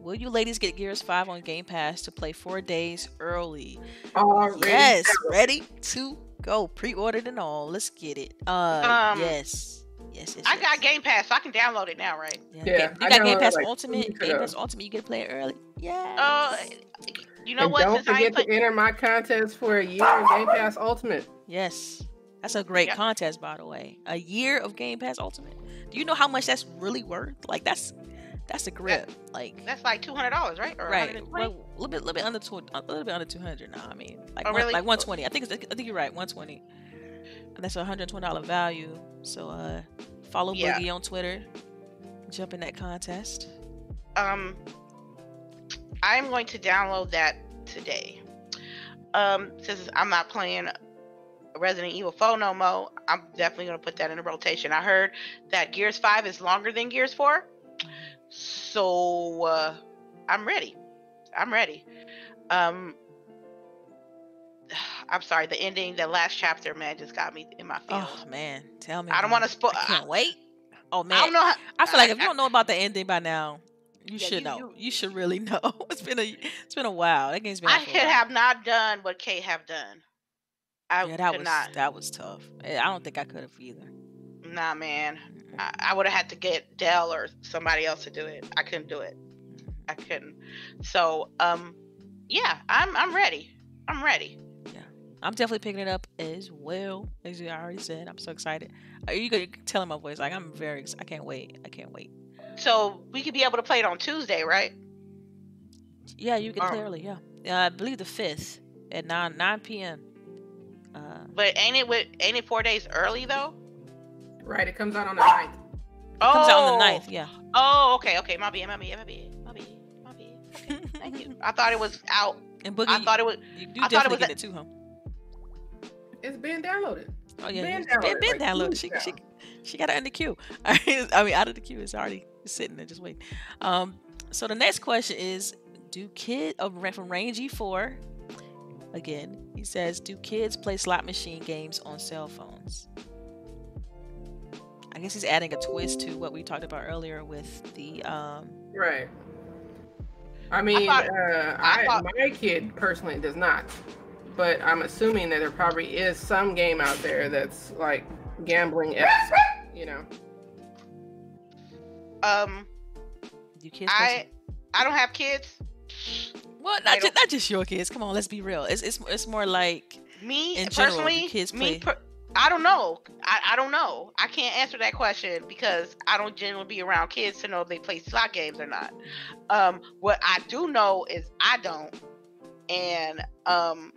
Will you ladies get Gears 5 on Game Pass to play four days early? Already yes, ready to go. Pre-ordered and all. Let's get it. Uh, um, yes. Yes, yes, I yes. got Game Pass, so I can download it now, right? Yeah, yeah you got Game Pass like Ultimate. Game Pass Ultimate, you get to play it early. Yeah. Uh, you know and what? Don't forget to enter my contest for a year of Game Pass Ultimate. Yes, that's a great yep. contest, by the way. A year of Game Pass Ultimate. Do you know how much that's really worth? Like that's that's a grip. Like that's like two hundred dollars, right? Or right. Well, a little bit, little bit under two, a little bit under two hundred now. I mean, like oh, one, really? like one twenty. I think I think you're right, one twenty. That's a hundred twenty dollar value. So uh, follow yeah. Boogie on Twitter. Jump in that contest. Um, I'm going to download that today. Um, since I'm not playing Resident Evil 4 no more, I'm definitely going to put that in a rotation. I heard that Gears 5 is longer than Gears 4. So uh, I'm ready. I'm ready. Um, I'm sorry. The ending, the last chapter, man, just got me in my feelings. Oh man, tell me. I don't want to spoil. Can't wait. Oh man, I don't know. How, I feel like if you don't know about the ending by now, you yeah, should you, know. You, you, should really know. It's been a it's been a while. That game's been. I could have not done what Kate have done. I yeah, that was not. that was tough. I don't think I could have either. Nah, man. I, I would have had to get Del or somebody else to do it. I couldn't do it. I couldn't. So, um, yeah, I'm I'm ready. I'm ready. Yeah, I'm definitely picking it up as well. As I already said, I'm so excited. Are you gonna tell him my voice? Like I'm very. I can't wait. I can't wait. So we could be able to play it on Tuesday, right? Yeah, you can Oh. play early. Yeah. Uh, I believe the fifth at nine nine p.m. Uh, But ain't it with ain't it four days early though? Right, it comes out on the 9th. Oh. it comes out on the 9th. Yeah. Oh, okay, okay. My bad, my bad, my bad, my bad, my bad. Okay, thank you. I thought it was out. And Boogie, I thought it was. you, you I thought it definitely was get it too, huh? It's been downloaded. Oh yeah, Been it's been, downloaded, been like, two downloaded. She, she she got it in the queue. I mean, out of the queue. It's already sitting there, just waiting. Um, so the next question is: Do kid uh, Ra- from Rangy Four? Again, he says, "Do kids play slot machine games on cell phones?" I guess he's adding a twist to what we talked about earlier with the um, Right. I mean, thought- uh, I I, thought- my kid personally does not, but I'm assuming that there probably is some game out there that's like gambling esque, you know. Um, you kids. play I I don't have kids. some- well, I not just, don't- just your kids. Come on, let's be real. It's it's it's more like Me In general, do personally, kids me play- per- I don't know. I, I don't know. I can't answer that question because I don't generally be around kids to know if they play slot games or not. Um, what I do know is I don't. And um,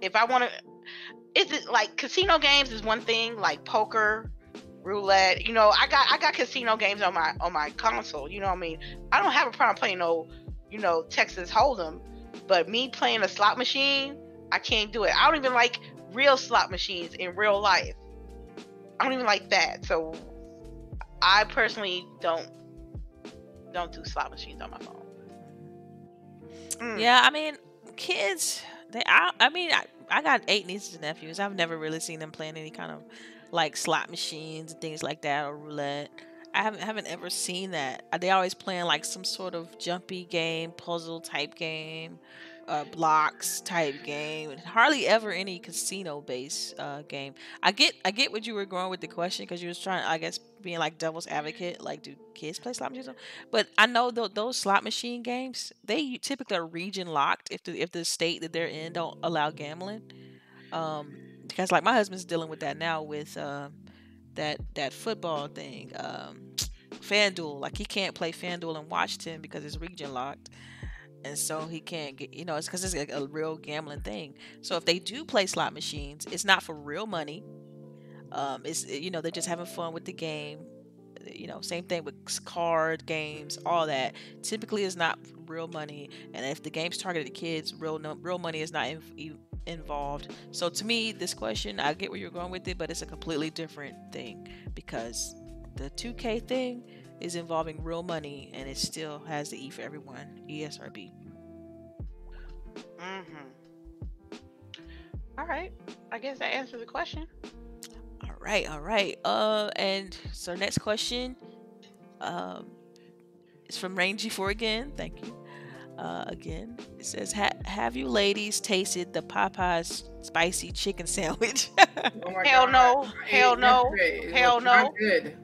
if I want to, is it like casino games is one thing, like poker, roulette. You know, I got I got casino games on my on my console. You know what I mean? I don't have a problem playing no, you know, Texas Hold'em. But me playing a slot machine, I can't do it. I don't even like real slot machines in real life. I don't even like that. So I personally don't don't do slot machines on my phone. Mm. Yeah, I mean, kids. They, I, I mean, I, I got eight nieces and nephews. I've never really seen them playing any kind of like slot machines and things like that or roulette. I haven't haven't ever seen that. They always playing like some sort of jumpy game, puzzle type game, uh, blocks type game. and Hardly ever any casino based uh, game. I get I get what you were going with the question because you was trying, I guess, being like devil's advocate. Like, do kids play slot machines? But I know th- those slot machine games, they typically are region locked if the if the state that they're in don't allow gambling. Um, because like my husband's dealing with that now with um that that football thing, um, FanDuel. Like he can't play FanDuel in Washington because it's region locked. And so he can't get, you know, it's because it's like a real gambling thing. So if they do play slot machines, it's not for real money. Um, it's you know they're just having fun with the game you know same thing with card games all that typically is not real money and if the game's targeted at kids real no, real money is not in, involved so to me this question i get where you're going with it but it's a completely different thing because the 2k thing is involving real money and it still has the e for everyone esrb Mm-hmm. All right. I guess that answers the question. all right all right uh and so next question um is from rangy for again thank you uh again it says ha- have you ladies tasted the popeyes spicy chicken sandwich Oh my Hell God. no. Hell no. yesterday. It Hell was not no. Good.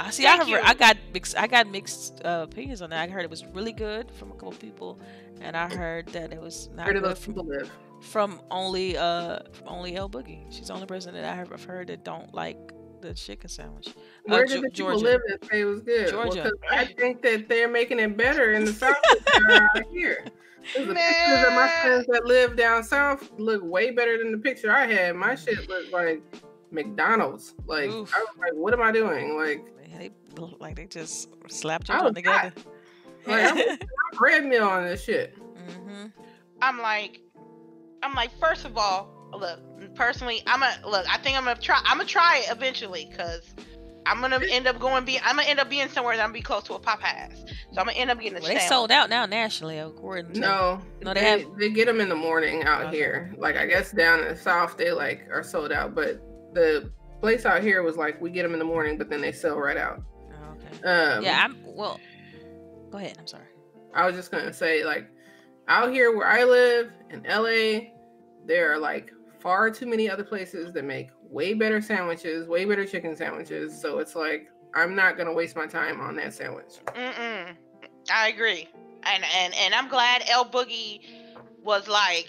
I see. I Thank heard. you. I got mixed. I got mixed uh, opinions on that. I heard it was really good from a couple people, and I heard that it was not Where good from, from only uh from only El Boogie. She's the only person that I have heard that don't like the chicken sandwich. Where Uh, did Ge- the people Georgia. live that say it was good? Well, I think that they're making it better in the south than they are out here. The pictures of my friends that live down south look way better than the picture I had. My shit looked like McDonald's. Like Oof. I was like, what am I doing? Like, They look like they just slapped I your was together. like I'm bread meal on this shit. hmm I'm like, I'm like, first of all, look, personally, I'm a look. I think I'm gonna try. I'm gonna try it eventually, cause I'm gonna end up going be. I'm gonna end up being somewhere that I'm gonna be close to a pop Popeyes. So I'm gonna end up getting a Well, they sold out now nationally, according to. No, No, they they, have- they get them in the morning out Okay. here. Like I guess down in the south they like are sold out, but the place out here was like we get them in the morning, but then they sell right out. Oh, okay. Um, Yeah, I'm. Well, go ahead. I'm sorry. I was just gonna say, like, out here where I live in LA, there are like far too many other places that make way better sandwiches, way better chicken sandwiches. So it's like I'm not gonna waste my time on that sandwich. Mm-mm. I agree, and and and I'm glad El Boogie was like,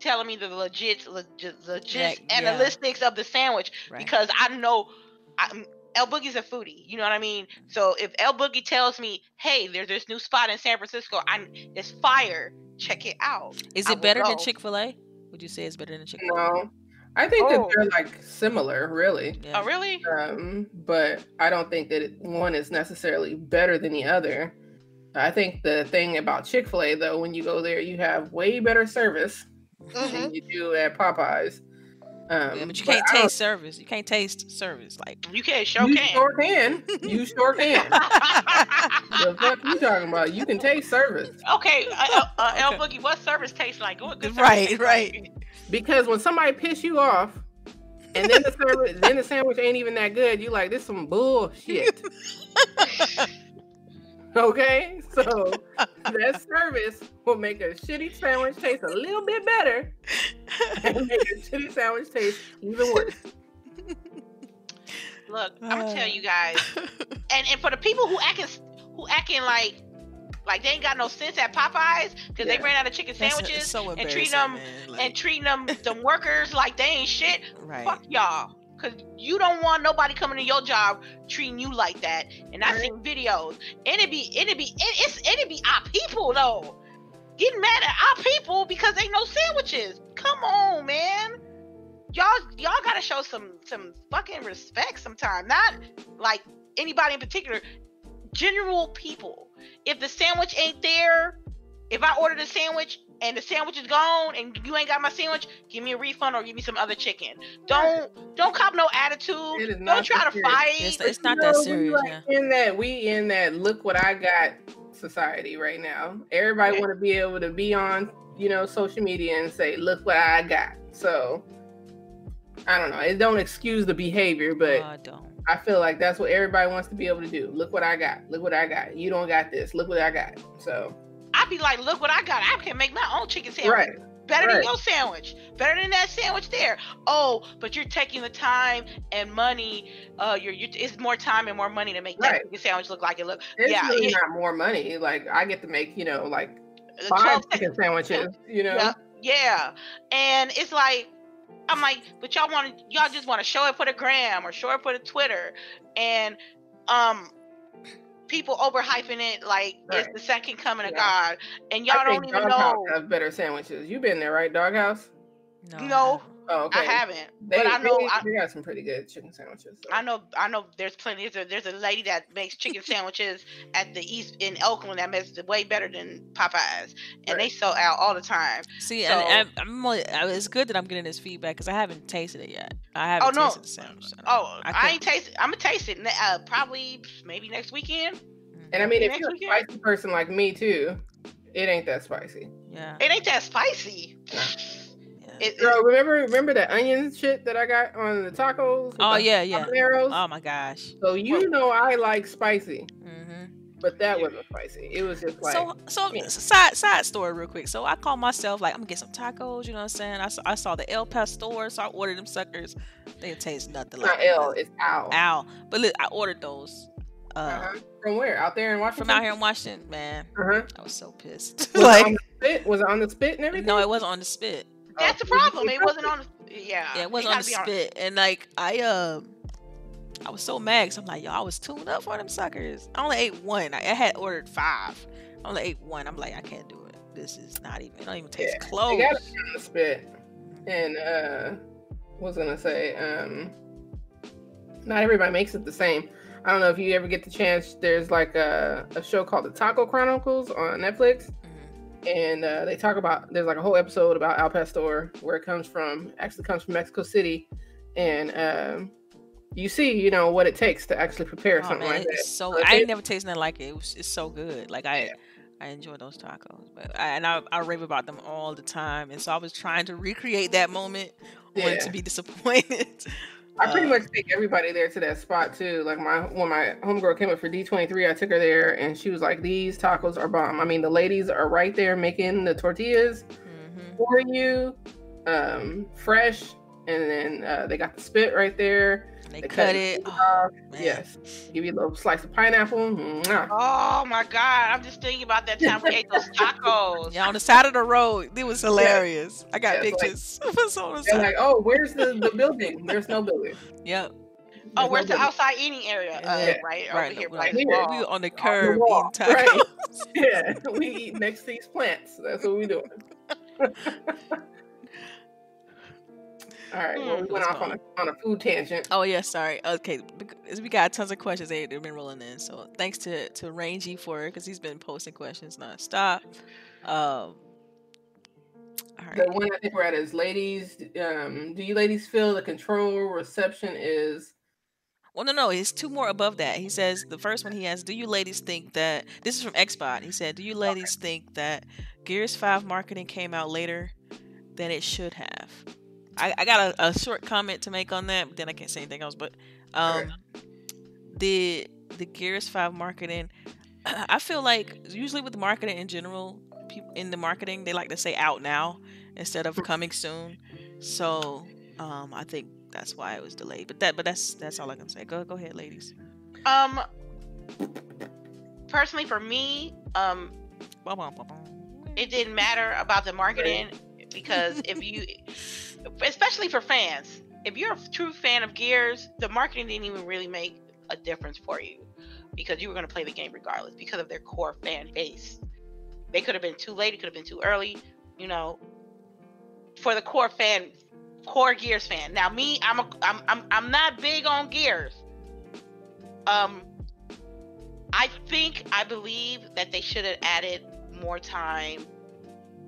telling me the legit, legit, legit Yeah, yeah. analytics of the sandwich Right. because I know I, El Boogie's a foodie. You know what I mean? So if El Boogie tells me, "Hey, there's this new spot in San Francisco, I it's fire, check it out." Is it will better than. Chick Fil A? Would you say it's better than Chick Fil A? No, I think Oh. that they're like similar, really. Yeah. Oh, really? Um, but I don't think that one is necessarily better than the other. I think the thing about Chick Fil A, though, when you go there, you have way better service Mhm. than you do at Popeyes. Um, Yeah, but you can't I taste service. You can't taste service. Like You can show You can. sure can. You sure can. the fuck you talking about? You can taste service okay, uh, uh, uh, El Boogie, what service tastes like? What good Right, taste right. like? because when somebody piss you off, and then the service, then the sandwich ain't even that good. You like this some bullshit. Okay, so that service will make a shitty sandwich taste a little bit better, and make a shitty sandwich taste even worse. Look, I'm gonna tell you guys, and and for the people who acting who acting like like they ain't got no sense at Popeyes because they ran out of chicken That's- sandwiches so and treating them. Like, and treating them them workers like they ain't shit. right. Fuck y'all. Cause you don't want nobody coming to your job treating you like that. And I Right. seen videos. And it be and it be it, it's and it be our people though. Getting mad at our people because they no sandwiches. Come on, man. Y'all y'all gotta show some some fucking respect sometime. Not like anybody in particular. General people. If the sandwich ain't there, if I ordered a sandwich and the sandwich is gone and you ain't got my sandwich, give me a refund or give me some other chicken. Don't don't cop no attitude. Don't try that to fight. It's, But it's you not know, that serious. like Yeah. In that we in that look what I got society right now. Everybody Yeah. want to be able to be on you know social media and say look what I got. So I don't know. It don't excuse the behavior, but No, I don't. I feel like that's what everybody wants to be able to do. Look what I got. Look what I got. You don't got this. Look what I got. So I'd be like, look what I got. I can make my own chicken sandwich. right, Better than your sandwich. Better than that sandwich there. Oh, but you're taking the time and money. Uh, you're, you it's more time and more money to make that Right. chicken sandwich look like it look. it's yeah, really yeah. not more money. Like I get to make you know like uh, five chicken sandwiches. You know. Yeah, yeah. And it's like, I'm like, but y'all want to, y'all just want to show it for the gram or show it for the Twitter, and um, people overhyping it like it's the second coming of God, and y'all I don't think even Doghouse know. have better sandwiches. You've been there, right? Doghouse. No. I No. Haven't. Oh, okay. I haven't, They, but I know. they, I, they got some pretty good chicken sandwiches. so. I know, I know. There's plenty. There's a, there's a lady that makes chicken sandwiches at the East in Oakland that makes it way better than Popeyes, and they sell out all the time. See, So- and, and I'm only, I- it's good that I'm getting this feedback because I haven't tasted it yet. I haven't no. tasted the sandwich. so Oh, I I, couldn't- ain't tasted. I'm gonna taste it. Uh, probably maybe next weekend. And I mean, if you're a spicy person like me too, it ain't that spicy. Yeah. It ain't that spicy. yeah. It, Girl, remember remember the onion shit that I got on the tacos? Oh yeah, yeah. habaneros? Oh my gosh. so you know I like spicy, hmm but that wasn't spicy. It was just like so so yeah. side side story real quick. So I called myself like I'm gonna get some tacos. You know what I'm saying? I saw, I saw the El Pastor, so I ordered them suckers. They taste nothing it's like not L, it's Al. Ow. But look, I ordered those. Uh, Uh-huh. From where? Out there in Washington? From out here in Washington, man. Uh-huh. I was so pissed. Was, it like, the spit? was it on the spit and everything? no, it wasn't on the spit. That's the Oh, problem. It wasn't on. The, yeah. Yeah, it wasn't on the be spit. And like I um I was so mad 'cause I'm like, yo, I was tuned up for them suckers. I only ate one. I, I had ordered five. I only ate one. I'm like, I can't do it. This is not even. It don't even taste Yeah, close. It gotta be on the spit. And uh was gonna say, um not everybody makes it the same. I don't know if you ever get the chance. There's like a, a show called the Taco Chronicles on Netflix. And uh, they talk about. There's like a whole episode about Al Pastor, where it comes from. Actually, comes from Mexico City, and um, you see, you know, what it takes to actually prepare Oh, something man, like that. so. So I it- ain't never tasted nothing like it. It was. It's so good. Like I. Yeah. I enjoy those tacos, but I, and I, I rave about them all the time, and so I was trying to recreate that moment, Yeah. to be disappointed. I pretty Uh, much take everybody there to that spot too. Like my when my homegirl came up for D twenty three, I took her there and she was like, "These tacos are bomb." I mean, the ladies are right there making the tortillas Mhm. for you, um, fresh, and then uh, they got the spit right there. They, They cut, cut it. it Oh, off. Yes. Give you a little slice of pineapple. Mwah. Oh my god, I'm just thinking about that time we ate those tacos. Yeah, on the side of the road, it was hilarious. I got Yeah, it's like- pictures. On the They're side. like, oh, where's the, the building? There's no building. Yep, Oh, There's where's no the building. outside eating area? Uh, Yeah, right, right. over here we, by we the here. were on the curb wall, eating right. Yeah, we eat next to these plants. That's what we doing. All right, well, we Hmm, went off on a, on a food tangent. Oh yeah, sorry. Okay, we got tons of questions they, they've been rolling in. So thanks to to Rangy for it because he's been posting questions nonstop. Um, all The one I think we're at is ladies. Um, do you ladies feel the control reception is Well, no, no, it's two more above that. He says the first one he has. Do you ladies think that this is from Xbot? He said, "Do you ladies think that Gears Five marketing came out later than it should have?" I, I got a, a short comment to make on that, but then I can't say anything else. But um, the the Gears Five marketing, I feel like usually with marketing in general, people in the marketing they like to say "out now" instead of "coming soon." So um, I think that's why it was delayed. But that, but that's that's all I can say. Go go ahead, ladies. Um, personally, for me, um, it didn't matter about the marketing because if you, especially for fans, if you're a true fan of Gears, the marketing didn't even really make a difference for you because you were going to play the game regardless because of their core fan base. They could have been too late, it could have been too early, you know. For the core fan, core Gears fan. Now, me, I'm a, I'm, I'm, I'm not big on Gears. Um, I think I believe that they should have added more time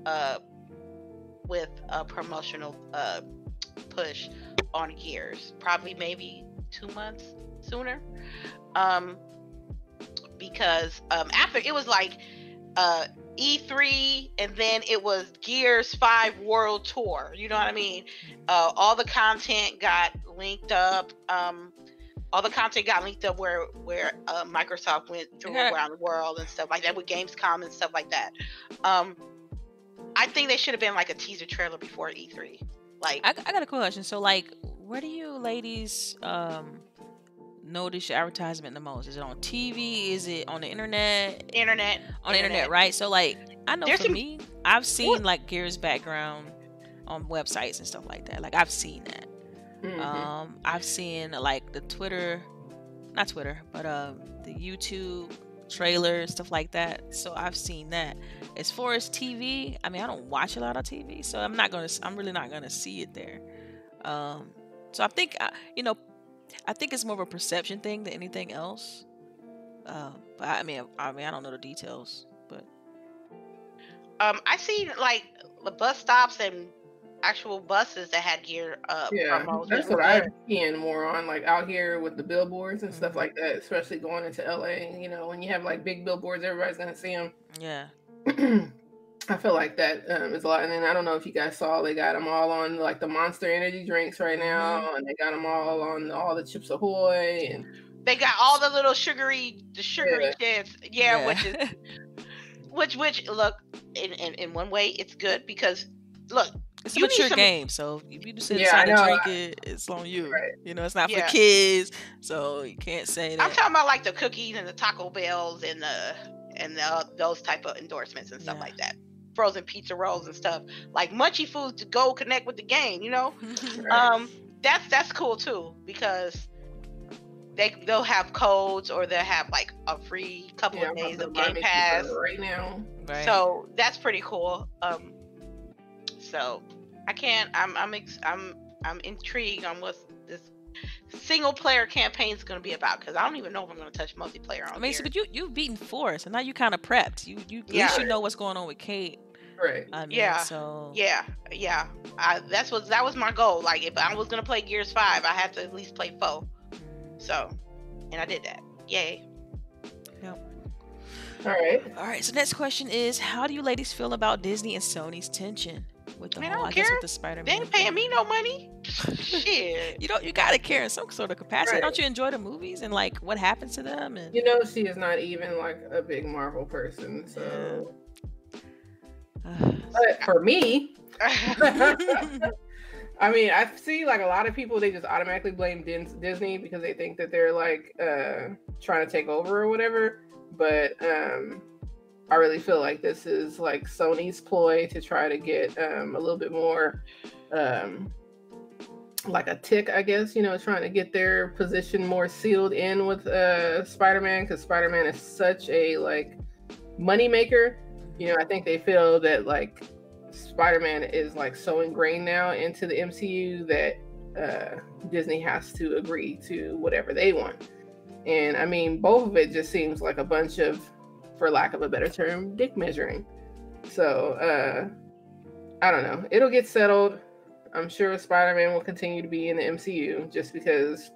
uh with a promotional uh push on gears probably maybe two months sooner um because um after it was like uh E3 and then it was Gears 5 World Tour. You know what I mean? Uh, all the content got linked up. Um, all the content got linked up where where uh, Microsoft went through around the world and stuff like that with Gamescom and stuff like that. Um, I think they should have been like a teaser trailer before E3. Like, I, I got a question. So, like, where do you ladies um notice your advertisement the most? Is it on TV? Is it on the internet? internet. On the internet, right? So, like, I know There's for some- me, I've seen like Gears background on websites and stuff like that. Like, I've seen that. Mhm. Um, I've seen like the Twitter, not Twitter, but uh, the YouTube trailer stuff like that. So I've seen that. As far as TV, I mean, I don't watch a lot of TV, so I'm not gonna. I'm really not gonna see it there. Um, so I think, uh, you know, I think it's more of a perception thing than anything else. Uh, but I mean, I mean, I don't know the details, but Um, I see like the bus stops and actual buses that had gear uh yeah, promos. that's that were what. I'm seeing more on, like out here with the billboards and stuff Mhm. like that. Especially going into LA, you know, when you have like big billboards, everybody's gonna see them. yeah, I feel like that um, is a lot. And then I don't know if you guys saw, they got them all on like the Monster Energy drinks right now, and they got them all on all the Chips Ahoy, and They got all the little sugary, the sugary kids. Yeah, which is which which look in, in in one way it's good because look it's a You need mature some- game, so if you decide Yeah, I to drink it, it's on you. Right. You know, it's not Yeah. for kids, so you can't say that. I'm talking about like the cookies and the Taco Bells and the and the, those type of endorsements and stuff Yeah. like that. Frozen pizza rolls and stuff like munchy foods to go connect with the game. You know, Right. um, that's that's cool too because they they'll have codes or they'll have like a free couple yeah, of days of Game Pass. right now. right. So that's pretty cool. Um, so I can't. I'm I'm ex- I'm I'm intrigued on what this single player campaign is going to be about because I don't even know if I'm going to touch multiplayer on I mean, here. but you you've beaten four, so now you kind of prepped. You you at Yeah. least you know what's going on with Kate. Right. I mean, Yeah. So yeah, yeah. I, that's what that was my goal. Like if I was going to play Gears Five, I had to at least play four. So, and I did that. Yay. Yep. All right. All right. So next question is, how do you ladies feel about Disney and Sony's tension with the Man, I whole? don't I guess care. with the Spider-Man. They ain't paying me no money. Shit. You don't. You gotta care in some sort of capacity. Right. Don't you enjoy the movies and like what happens to them? And You know, she is not even like a big Marvel person. So, but for me, I mean, I see like a lot of people they just automatically blame Dis- Disney because they think that they're like uh trying to take over or whatever. But um I really feel like this is like Sony's ploy to try to get um a little bit more um like a tick, I guess, you know, trying to get their position more sealed in with uh Spider-Man because Spider-Man is such a like money maker. You know, I think they feel that like Spider-Man is like so ingrained now into the MCU that uh, Disney has to agree to whatever they want. And I mean, both of it just seems like a bunch of, for lack of a better term, dick measuring. So uh, I don't know. It'll get settled. I'm sure Spider-Man will continue to be in the MCU just because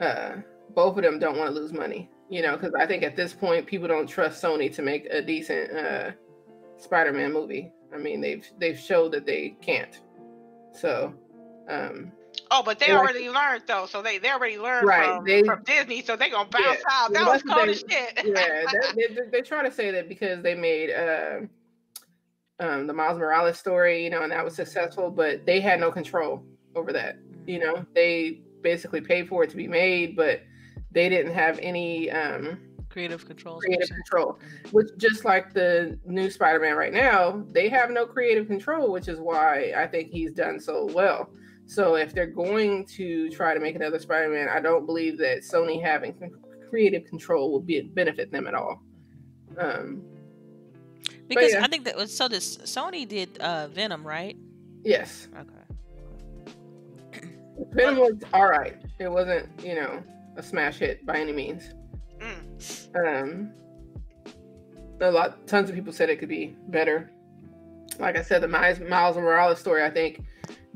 uh, both of them don't want to lose money. You know, because I think at this point people don't trust Sony to make a decent uh, Spider-Man movie. I mean, they've they've showed that they can't. So, um, Oh, but they Yeah. already learned though, so they they already learned Right, from, they- from Disney, so they gonna bounce Yeah, out. That was cold they- as shit. yeah, they, they, they try to say that because they made uh, um, the Miles Morales story, you know, and that was successful, but they had no control over that. You know, they basically paid for it to be made, but they didn't have any um, creative control. creative control. Which, just like the new Spider-Man right now, they have no creative control, which is why I think he's done so well. So if they're going to try to make another Spider-Man, I don't believe that Sony having creative control will be benefit them at all. Um, Because yeah. I think that was so. This Sony did uh, Venom, right? yes, Okay. Venom was all right. It wasn't, you know, a smash hit by any means. Mm. Um, a lot, tons of people said it could be better. Like I said, the Miles, Miles Morales story, I think,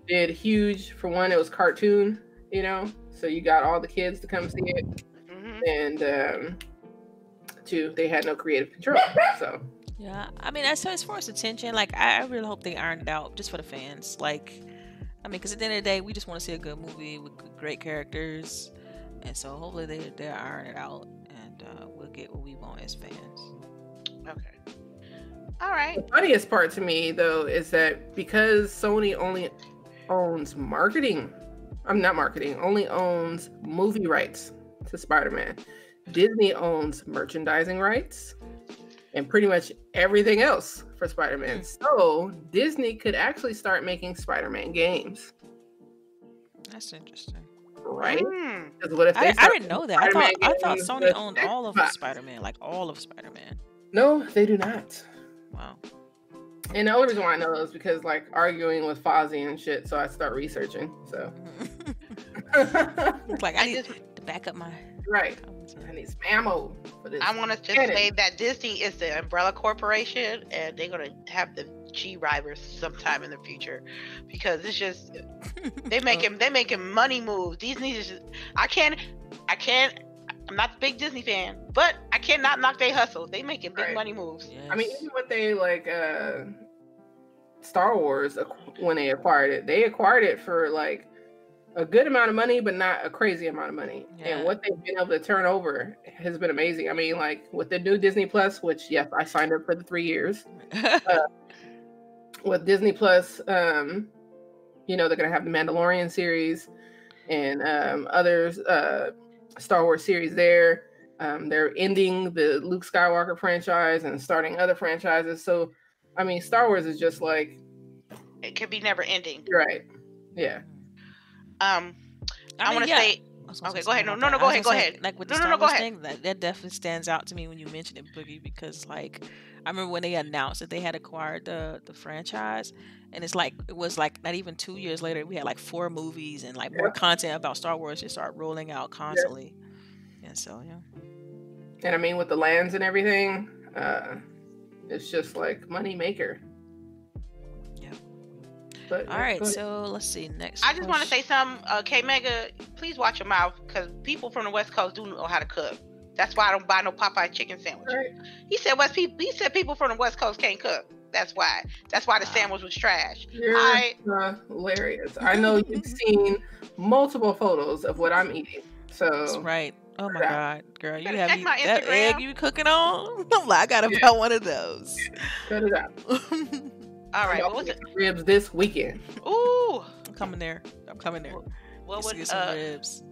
did huge. For one, it was cartoon, you know, so you got all the kids to come see it, hmm and um, two, they had no creative control. So Yeah, I mean, as, as far as attention, like I, I really hope they iron it out just for the fans. Like, I mean, because at the end of the day, we just want to see a good movie with great characters, and so hopefully they they iron it out, and uh, we'll get what we want as fans. Okay. All right. the funniest part to me, though, is that because Sony only owns marketing, I'm not marketing, only owns movie rights to Spider-Man. Disney owns merchandising rights and pretty much everything else for Spider-Man. So Disney could actually start making Spider-Man games, That's interesting. right? Mm. What if they I, I didn't know that. I thought I thought Sony owned all of Spider-Man, like all of Spider-Man. No, they do not. Wow. And the only reason why I know is because like arguing with Fozzie and shit, so I start researching. So it's like I I need just to back up my. right. I need some ammo for this. I want to just say that Disney is the umbrella corporation, and they're gonna have the G drivers sometime in the future, because it's just they oh. making they making money moves. Disney is just I can't I can't. I'm not a big Disney fan, but I cannot knock they hustle. They making big Right. money moves. I mean, even what they like, uh, Star Wars when they acquired it, they acquired it for like a good amount of money, but not a crazy amount of money. Yeah. And what they've been able to turn over has been amazing. I mean, like with the new Disney Plus, which yes, I signed up for the three years. With Disney Plus, um, you know, they're gonna have the Mandalorian series and um, others, uh, Star Wars series there. Um, they're ending the Luke Skywalker franchise and starting other franchises. So, I mean, Star Wars is just like, It could be never ending. right. Yeah. Um, I, mean, want to yeah, say I was gonna Okay, go ahead. No, No, no, go ahead, go say, ahead. Like with the No, no, Star no, go Wars ahead. thing, that, that definitely stands out to me when you mentioned it, Boogie, because like I remember when they announced that they had acquired the the franchise, and it's like it was like not even two years later we had like four movies and like more content about Star Wars just start rolling out constantly, and so yeah. And I mean, with the lands and everything, uh, it's just like money maker. Yeah. But All right, go so let's see next. I just want to say some. Uh, K Mega, please watch your mouth, because people from the West Coast do know how to cook. That's why I don't buy no Popeye chicken sandwich. All right. He said West people. He said people from the West Coast can't cook. That's why. That's why the Wow. sandwich was trash. You're I uh, hilarious. I know you've seen multiple photos of what I'm eating. That's So right. Oh my Yeah. God, girl, you Better have check me, my that egg you cooking on? I'm like, I gotta Yeah. buy one of those. cut it out. All right. Y'all What was it? Ribs this weekend. Ooh. I'm coming there. I'm coming there. What Just to was some uh, ribs.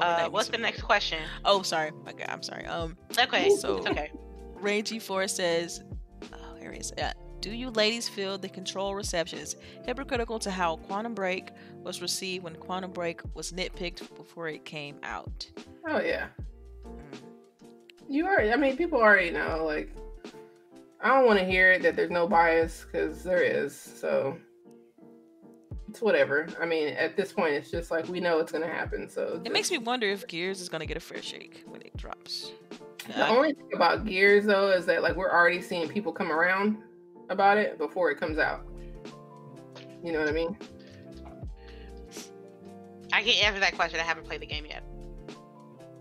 Uh what's the next question? Oh, sorry. Okay, I'm sorry. Um, Okay, So- it's okay. Ray G4 says, oh, here it is. Yeah. Do you ladies feel the control reception is hypocritical to how Quantum Break was received when Quantum Break was nitpicked before it came out? Oh yeah. Mm. You already. I mean, people already know. Like, I don't want to hear that there's no bias because there is. So it's whatever. I mean, at this point, it's just like we know it's gonna happen. So It makes me wonder if Gears is gonna get a fair shake when it drops. The only thing about Gears though is that like we're already seeing people come around about it before it comes out. You know what I mean? I can't answer that question. I haven't played the game yet.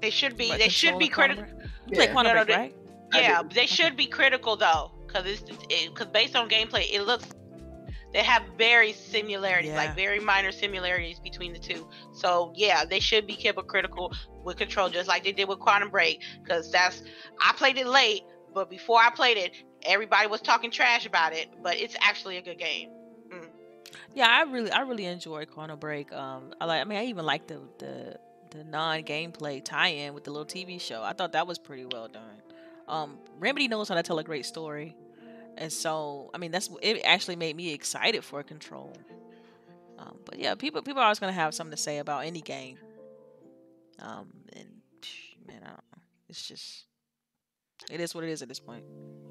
They should be. What, they should be critical. Break? You play Yeah. Quantum No, no, Break, right? Yeah, they should be critical though, because it's because based on gameplay, it looks they have very similarities, Yeah. like very minor similarities between the two. So yeah, they should be hypocritical with control, just like they did with Quantum Break, because that's I played it late, but before I played it, everybody was talking trash about it, but it's actually a good game. Yeah, I really, I really enjoyed Quantum Break. Um, I like. I mean, I even like the the the non gameplay tie-in with the little TV show. I thought that was pretty well done. Um, Remedy knows how to tell a great story, and so I mean, that's it. Actually, made me excited for Control. Um, but yeah, people people are always gonna have something to say about any game. Um, and psh, man, I don't know. It's just it is what it is at this point.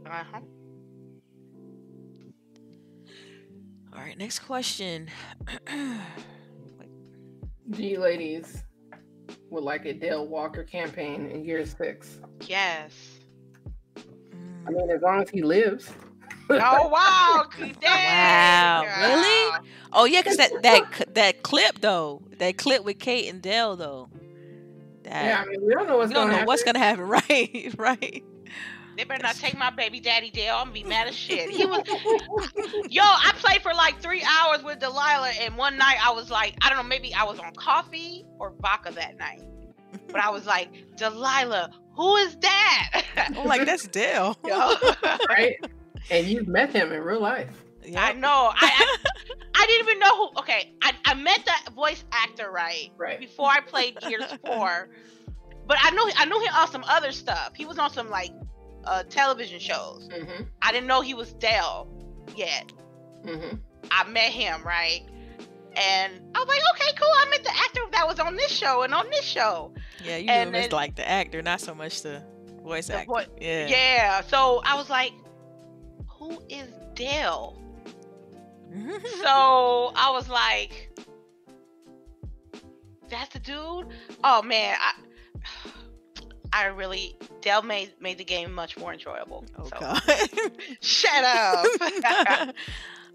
Uh-huh. All right, next question. G ladies would like a Del Walker campaign in year Six. Yes. I mean, as long as he lives. Oh wow! Wow, Dang. really? Oh yeah, cause that that that clip though, that clip with Kate and Del though, that yeah, I mean, we don't know what's we don't going know to what's gonna happen, right? right. They better not take my baby daddy Del. I'm gonna be mad as shit. He was Yo, I played for like three hours with Delilah, and one night I was like, I don't know, maybe I was on coffee or vodka that night. But I was like, Delilah, who is that? I'm like that's Del. Yo, right? And you've met him in real life. I know. I, I I didn't even know who. Okay, I, I met that voice actor right Right. before I played Gears Four, but I knew I knew him on some other stuff. He was on some like uh, television shows. Mm-hmm. I didn't know he was Del yet. Mm-hmm. I met him, right? And I was like, okay, cool. I met the actor that was on this show and on this show. Yeah, you And knew him as like the actor, not so much the voice The actor. voi- yeah. Yeah. So I was like, who is Del? so I was like, that's the dude. Oh man, I I really Del made made the game much more enjoyable. oh so god. shut up.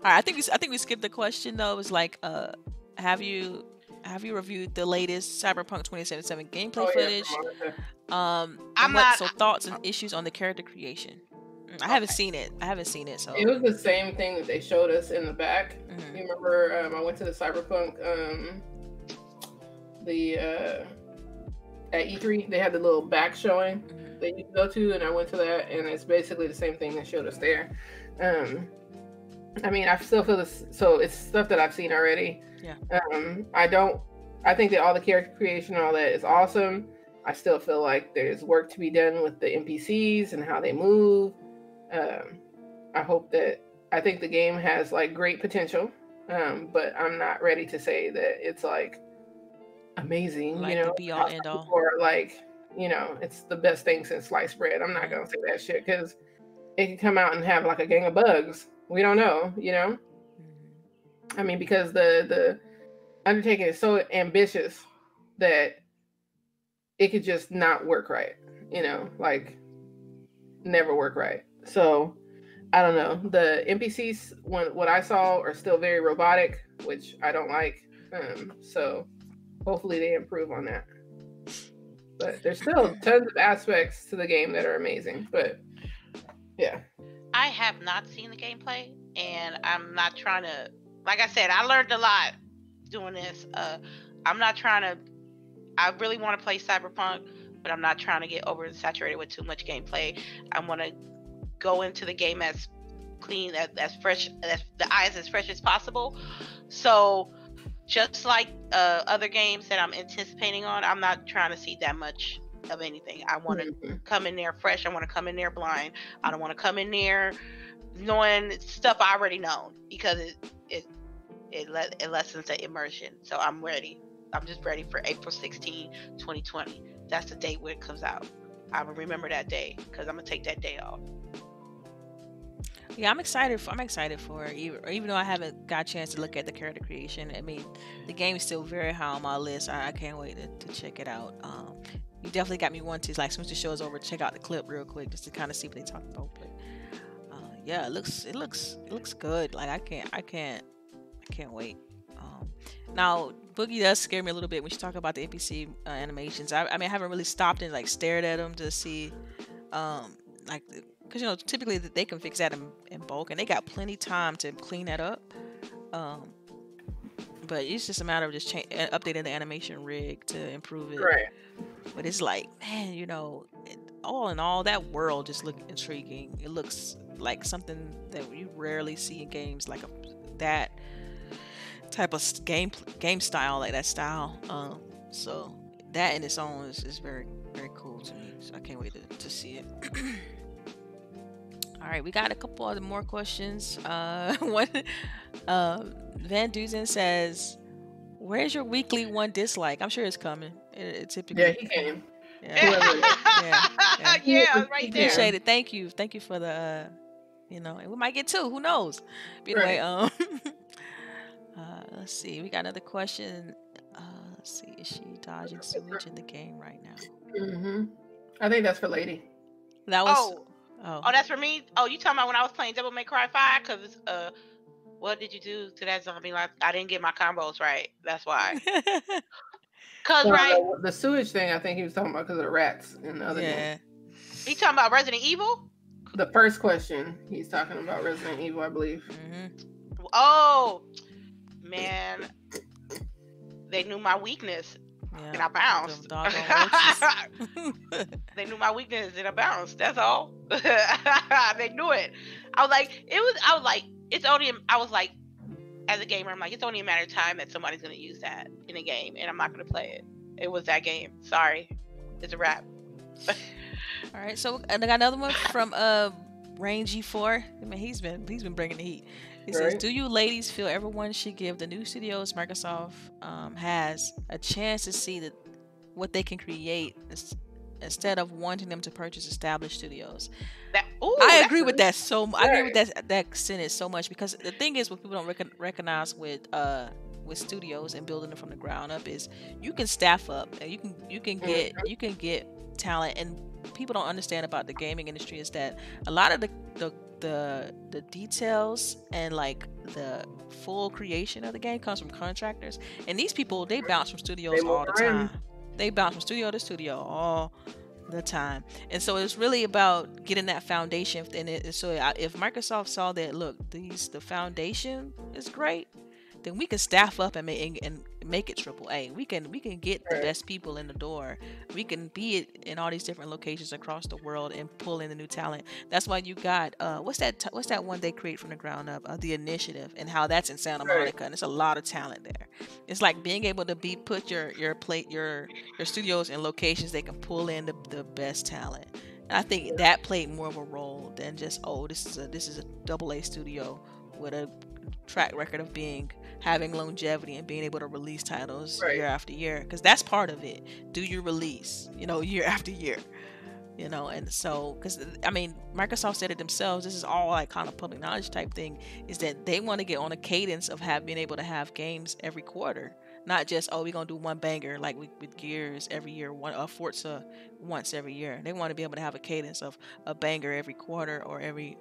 All right, I think we I think we skipped the question though. It was like, uh, have you have you reviewed the latest Cyberpunk 2077 gameplay Oh, yeah, footage? Um, I'm and what, not- so thoughts and issues on the character creation. I haven't Okay. seen it. I haven't seen it. So It was the same thing that they showed us in the back. Mhm. You remember um, I went to the Cyberpunk um the uh at E3 they had the little back showing Mhm. that you go to and I went to that and it's basically the same thing they showed us there. Um I mean I still feel this so it's stuff that I've seen already. Yeah. Um I don't I think that all the character creation and all that is awesome. I still feel like there's work to be done with the NPCs and how they move. Um I hope that I think the game has like great potential, um, but I'm not ready to say that it's like amazing. Like you know, be all, end all. Or like you know, it's the best thing since sliced bread. I'm not gonna say that shit because it could come out and have like a gang of bugs. We don't know. You know, Mhm. I mean, because the the undertaking is so ambitious that it could just not work right. You know, like never work right. So I don't know. The NPCs, when what I saw, are still very robotic, which I don't like. Um, so hopefully they improve on that. But there's still tons of aspects to the game that are amazing. But yeah, I have not seen the gameplay, and I'm not trying to. Like I said, I learned a lot doing this. Uh, I'm not trying to. I really want to play Cyberpunk, but I'm not trying to get oversaturated with too much gameplay. I want to go into the game as clean, as, as fresh, as the eyes as fresh as possible. So, just like uh, other games that I'm anticipating on, I'm not trying to see that much of anything. I want to Mhm. come in there fresh. I want to come in there blind. I don't want to come in there knowing stuff I already know because it it it, le- it lessens the immersion. So I'm ready. I'm just ready for April 16, 2020. That's the date when it comes out. I remember that day because I'm gonna take that day off. Yeah, I'm excited. For, I'm excited for even, even though I haven't got a chance to look at the character creation. I mean, the game is still very high on my list. I, I can't wait to, to check it out. Um, you definitely got me wanting to like, soon as the show is over, check out the clip real quick just to kind of see what they talk about. But uh, yeah, it looks it looks it looks good. Like I can't I can't I can't wait. Um, now Boogie does scare me a little bit when you talk about the NPC uh, animations. I, I mean, I haven't really stopped and like stared at them to see, um, like because you know typically th- they can fix that in, in bulk and they got plenty time to clean that up. Um, but it's just a matter of just cha- uh, updating the animation rig to improve it. Right. But it's like, man, you know, it, all in all, that world just look intriguing. It looks like something that you rarely see in games, like a, that type of game game style, like that style. Um, so that in its own is, is very very cool to me. So I can't wait to, to see it. all right, we got a couple other more questions. Uh, one, uh, Van Duzen says, "Where's your weekly one dislike?" I'm sure it's coming. It, it typically. Yeah, he came. yeah. Whoever it is. Yeah, yeah. yeah, right there. Appreciate it. Thank you. Thank you for the, uh, you know, and we might get two. Who knows? But anyway, Right. um, uh, let's see. We got another question. Uh, let's see. Is she dodging sewage in the game right now? Mm-hmm. I think that's for Lady. That was. Oh, Oh. oh, that's for me. Oh, you talking about when I was playing Devil May Cry Five? Cause uh, what did you do to that zombie? Like, I didn't get my combos right. That's why. Cause Well, right, the, the sewage thing, I think he was talking about because of the rats in the other yeah. game. he talking about Resident Evil. The first question, he's talking about Resident Evil, I believe. hmm Oh, man, they knew my weakness and I bounced. Them doggone roaches. they knew my weakness and I bounced. That's all. they knew it. I was like, it was. I was like, it's only. I was like, as a gamer, I'm like, it's only a matter of time that somebody's gonna use that in a game, and I'm not gonna play it. It was that game. Sorry, it's a wrap. All right, so and I got another one from uh Rain G4. I mean, he's been he's been bringing the heat. He says, "Do you ladies feel everyone should give the new studios Microsoft um, has a chance to see that what they can create ins- instead of wanting them to purchase established studios?" That. Ooh, I agree with that so. mu- I agree with that that sentence so much because the thing is, what people don't recon recognize with uh with studios and building them from the ground up is you can staff up and you can you can get you can get talent and people don't understand about the gaming industry is that a lot of the the the, the details and like the full creation of the game comes from contractors. And these people they bounce from studios They all the time. They bounce from studio to studio all the time. And so it's really about getting that foundation and it so if microsoft saw that look these the foundation is great then we can staff up and make and make it triple A. We can we can get the best people in the door. We can be it in all these different locations across the world and pull in the new talent. That's why you got uh what's that t- what's that one they create from the ground up? Uh, the initiative and how that's in Santa. Monica and it's a lot of talent there. It's like being able to be put your your plate your your studios in locations they can pull in the, the best talent. And I think that played more of a role than just oh this is a this is a double A studio with a track record of being having longevity and being able to release titles Right. year after year because that's part of it. Do you release you know year after year you know? And so because i mean microsoft said it themselves this is all like kind of public knowledge type thing is that they want to get on a cadence of have being able to have games every quarter. Not just oh we're gonna do one banger like with, with gears every year one uh, forza once every year. They want to be able to have a cadence of a banger every quarter or every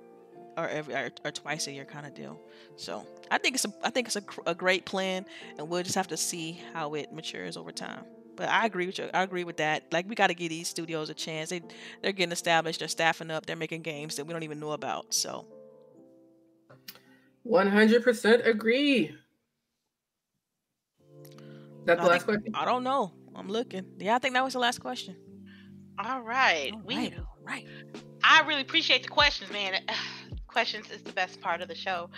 or every or, or twice a year kind of deal so I think it's a I think it's a, a great plan, and we'll just have to see how it matures over time. But I agree with you. I agree with that. Like we got to give these studios a chance. They they're getting established. They're staffing up. They're making games that we don't even know about. So 100% agree. That's I the last think- question. I don't know. I'm looking. Yeah, I think that was the last question. All right. All we. right, all right. I really appreciate the questions, man. questions is the best part of the show.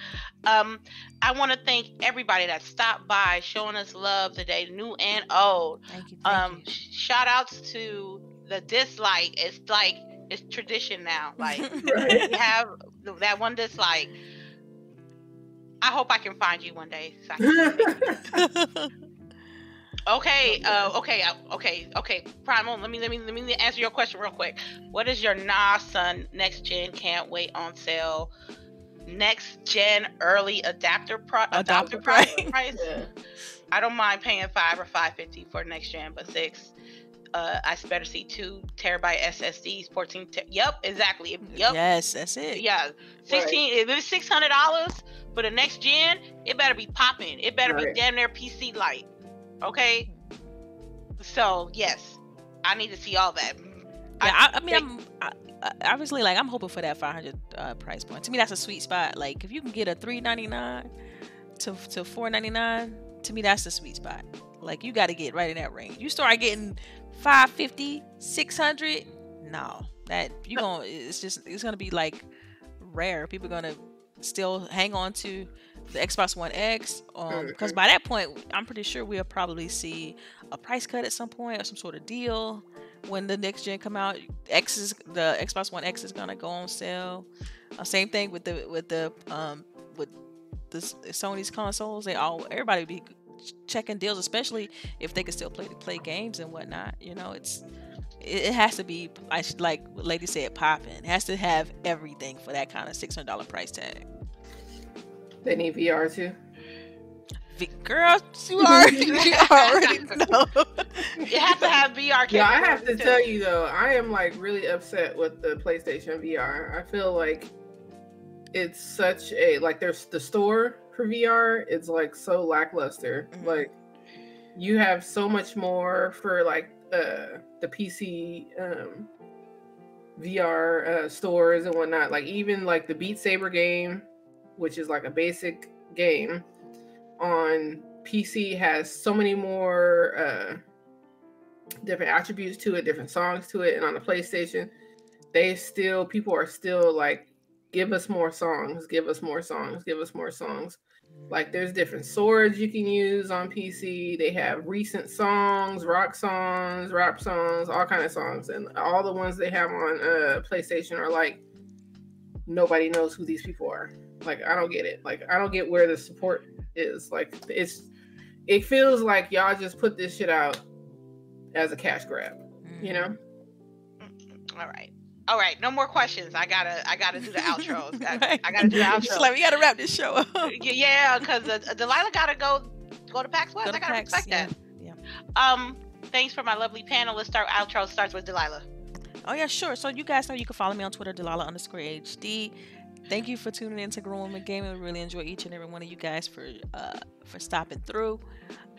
Um, I want to thank everybody that stopped by, showing us love today, new and old. Thank you. Thank Um, you. shout outs to the dislike. It's like it's tradition now. Like Right. we have that one dislike. I hope I can find you one day. so I can- Okay, uh, okay, uh, okay, okay. Primal, let me let me let me answer your question real quick. What is your Nah Son next gen can't wait on sale? Next gen early adapter pro Adapter adapter price. price. price? Yeah. I don't mind paying five or five fifty for next gen, but six. Uh, I better see two terabyte SSDs, fourteen. Te- yep, exactly. Yep. Yes, that's it. Yeah, sixteen. If it's six hundred dollars for the next gen, it better be popping. It better Right. be damn near PC light. Okay. So yes, I need to see all that. Yeah, I, I mean, I'm I, I- obviously like I'm hoping for that 500 uh, price point. To me, that's a sweet spot. Like if you can get a 399 to to 499, to me that's the sweet spot. Like you got to get right in that range. You start getting 550, 600, no, that you going to it's just it's gonna be like rare. People gonna still hang on to the Xbox One X um because Mhm. by that point I'm pretty sure we'll probably see a price cut at some point or some sort of deal when the next gen come out. X is the Xbox One X is gonna go on sale. Uh, same thing with the with the um with the Sony's consoles. They all everybody be checking deals, especially if they can still play play games and whatnot. You know, it's it, it has to be I should like Lady said popping. It has to have everything for that kind of six hundred dollar price tag. They need VR too. V- Girl, you already, you already know. It has to have VR. Yeah, I have to too. tell you though, I am like really upset with the PlayStation VR. I feel like it's such a like there's the store for VR is like so lackluster. Mhm. Like you have so much more for like uh the PC um VR uh, stores and whatnot. Like even like the Beat Saber game, which is like a basic game on PC has so many more uh different attributes to it, different songs to it, and on the PlayStation, they still people are still like, give us more songs, give us more songs, give us more songs. Like there's different swords you can use on PC. They have recent songs, rock songs, rap songs, all kind of songs, and all the ones they have on uh PlayStation are like nobody knows who these people are. Like I don't get it. Like I don't get where the support is. Like it's it feels like y'all just put this shit out as a cash grab, you know? All right. All right. No more questions. I gotta. I gotta do the outros. I, Right. I gotta do the Just outro. like we gotta wrap this show up. Y- yeah, because uh, Delilah gotta go go to PAX West. Go to I gotta PAX, respect yeah, that. Um. Thanks for my lovely panel. Let's start. Outro starts with Delilah. Oh yeah, sure. So you guys know you can follow me on Twitter, Delilah underscore HD. Thank you for tuning in to Grown Woman Gaming. We really enjoy each and every one of you guys for uh for stopping through.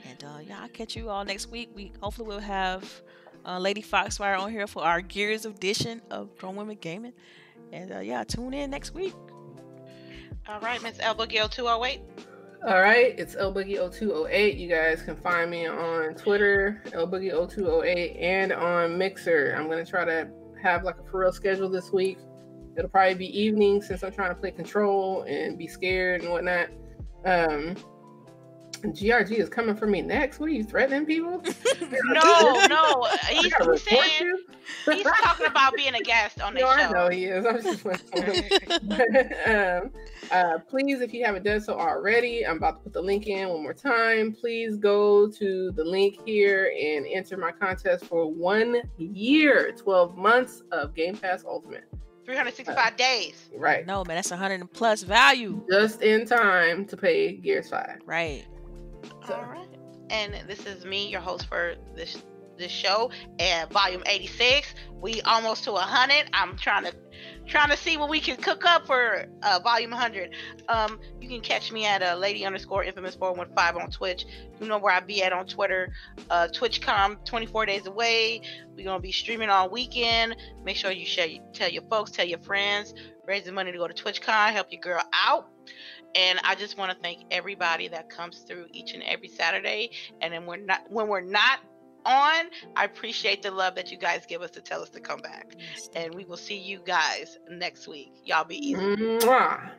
And uh yeah, I'll catch you all next week. We hopefully we'll have uh, Lady Foxfire on here for our Gears edition of Grown Women Gaming. And uh, yeah, tune in next week. All right, Miss El Boogie 0208. All right, it's lboogie0208. You guys can find me on Twitter, lboogie0208, and on Mixer. I'm gonna try to have like a for real schedule this week. It'll probably be evening since I'm trying to play Control and be scared and whatnot. Um, GRG is coming for me next. What are you threatening people? No, no. He's, gotta he's report saying he's talking about being a guest on the No, I show. know he is. I'm just um, uh, please, if you haven't done so already, I'm about to put the link in one more time. Please go to the link here and enter my contest for one year, 12 months of Game Pass Ultimate. 365 days. Right. no man, that's a hundred plus value. Just in time to pay Gears 5. Right. So- All right. And this is me, your host for this this show, and volume 86. We almost to 100. I'm trying to trying to see what we can cook up for uh, volume 100. Um, you can catch me at uh, lady underscore infamous 415 on Twitch. You know where I be at on Twitter. Uh, TwitchCon 24 days away. We're gonna be streaming all weekend. Make sure you share, tell your folks, tell your friends, raise the money to go to TwitchCon, help your girl out. And I just want to thank everybody that comes through each and every Saturday. And then we're not when we're not on. I appreciate the love that you guys give us to tell us to come back. And we will see you guys next week. Y'all be easy. Mwah.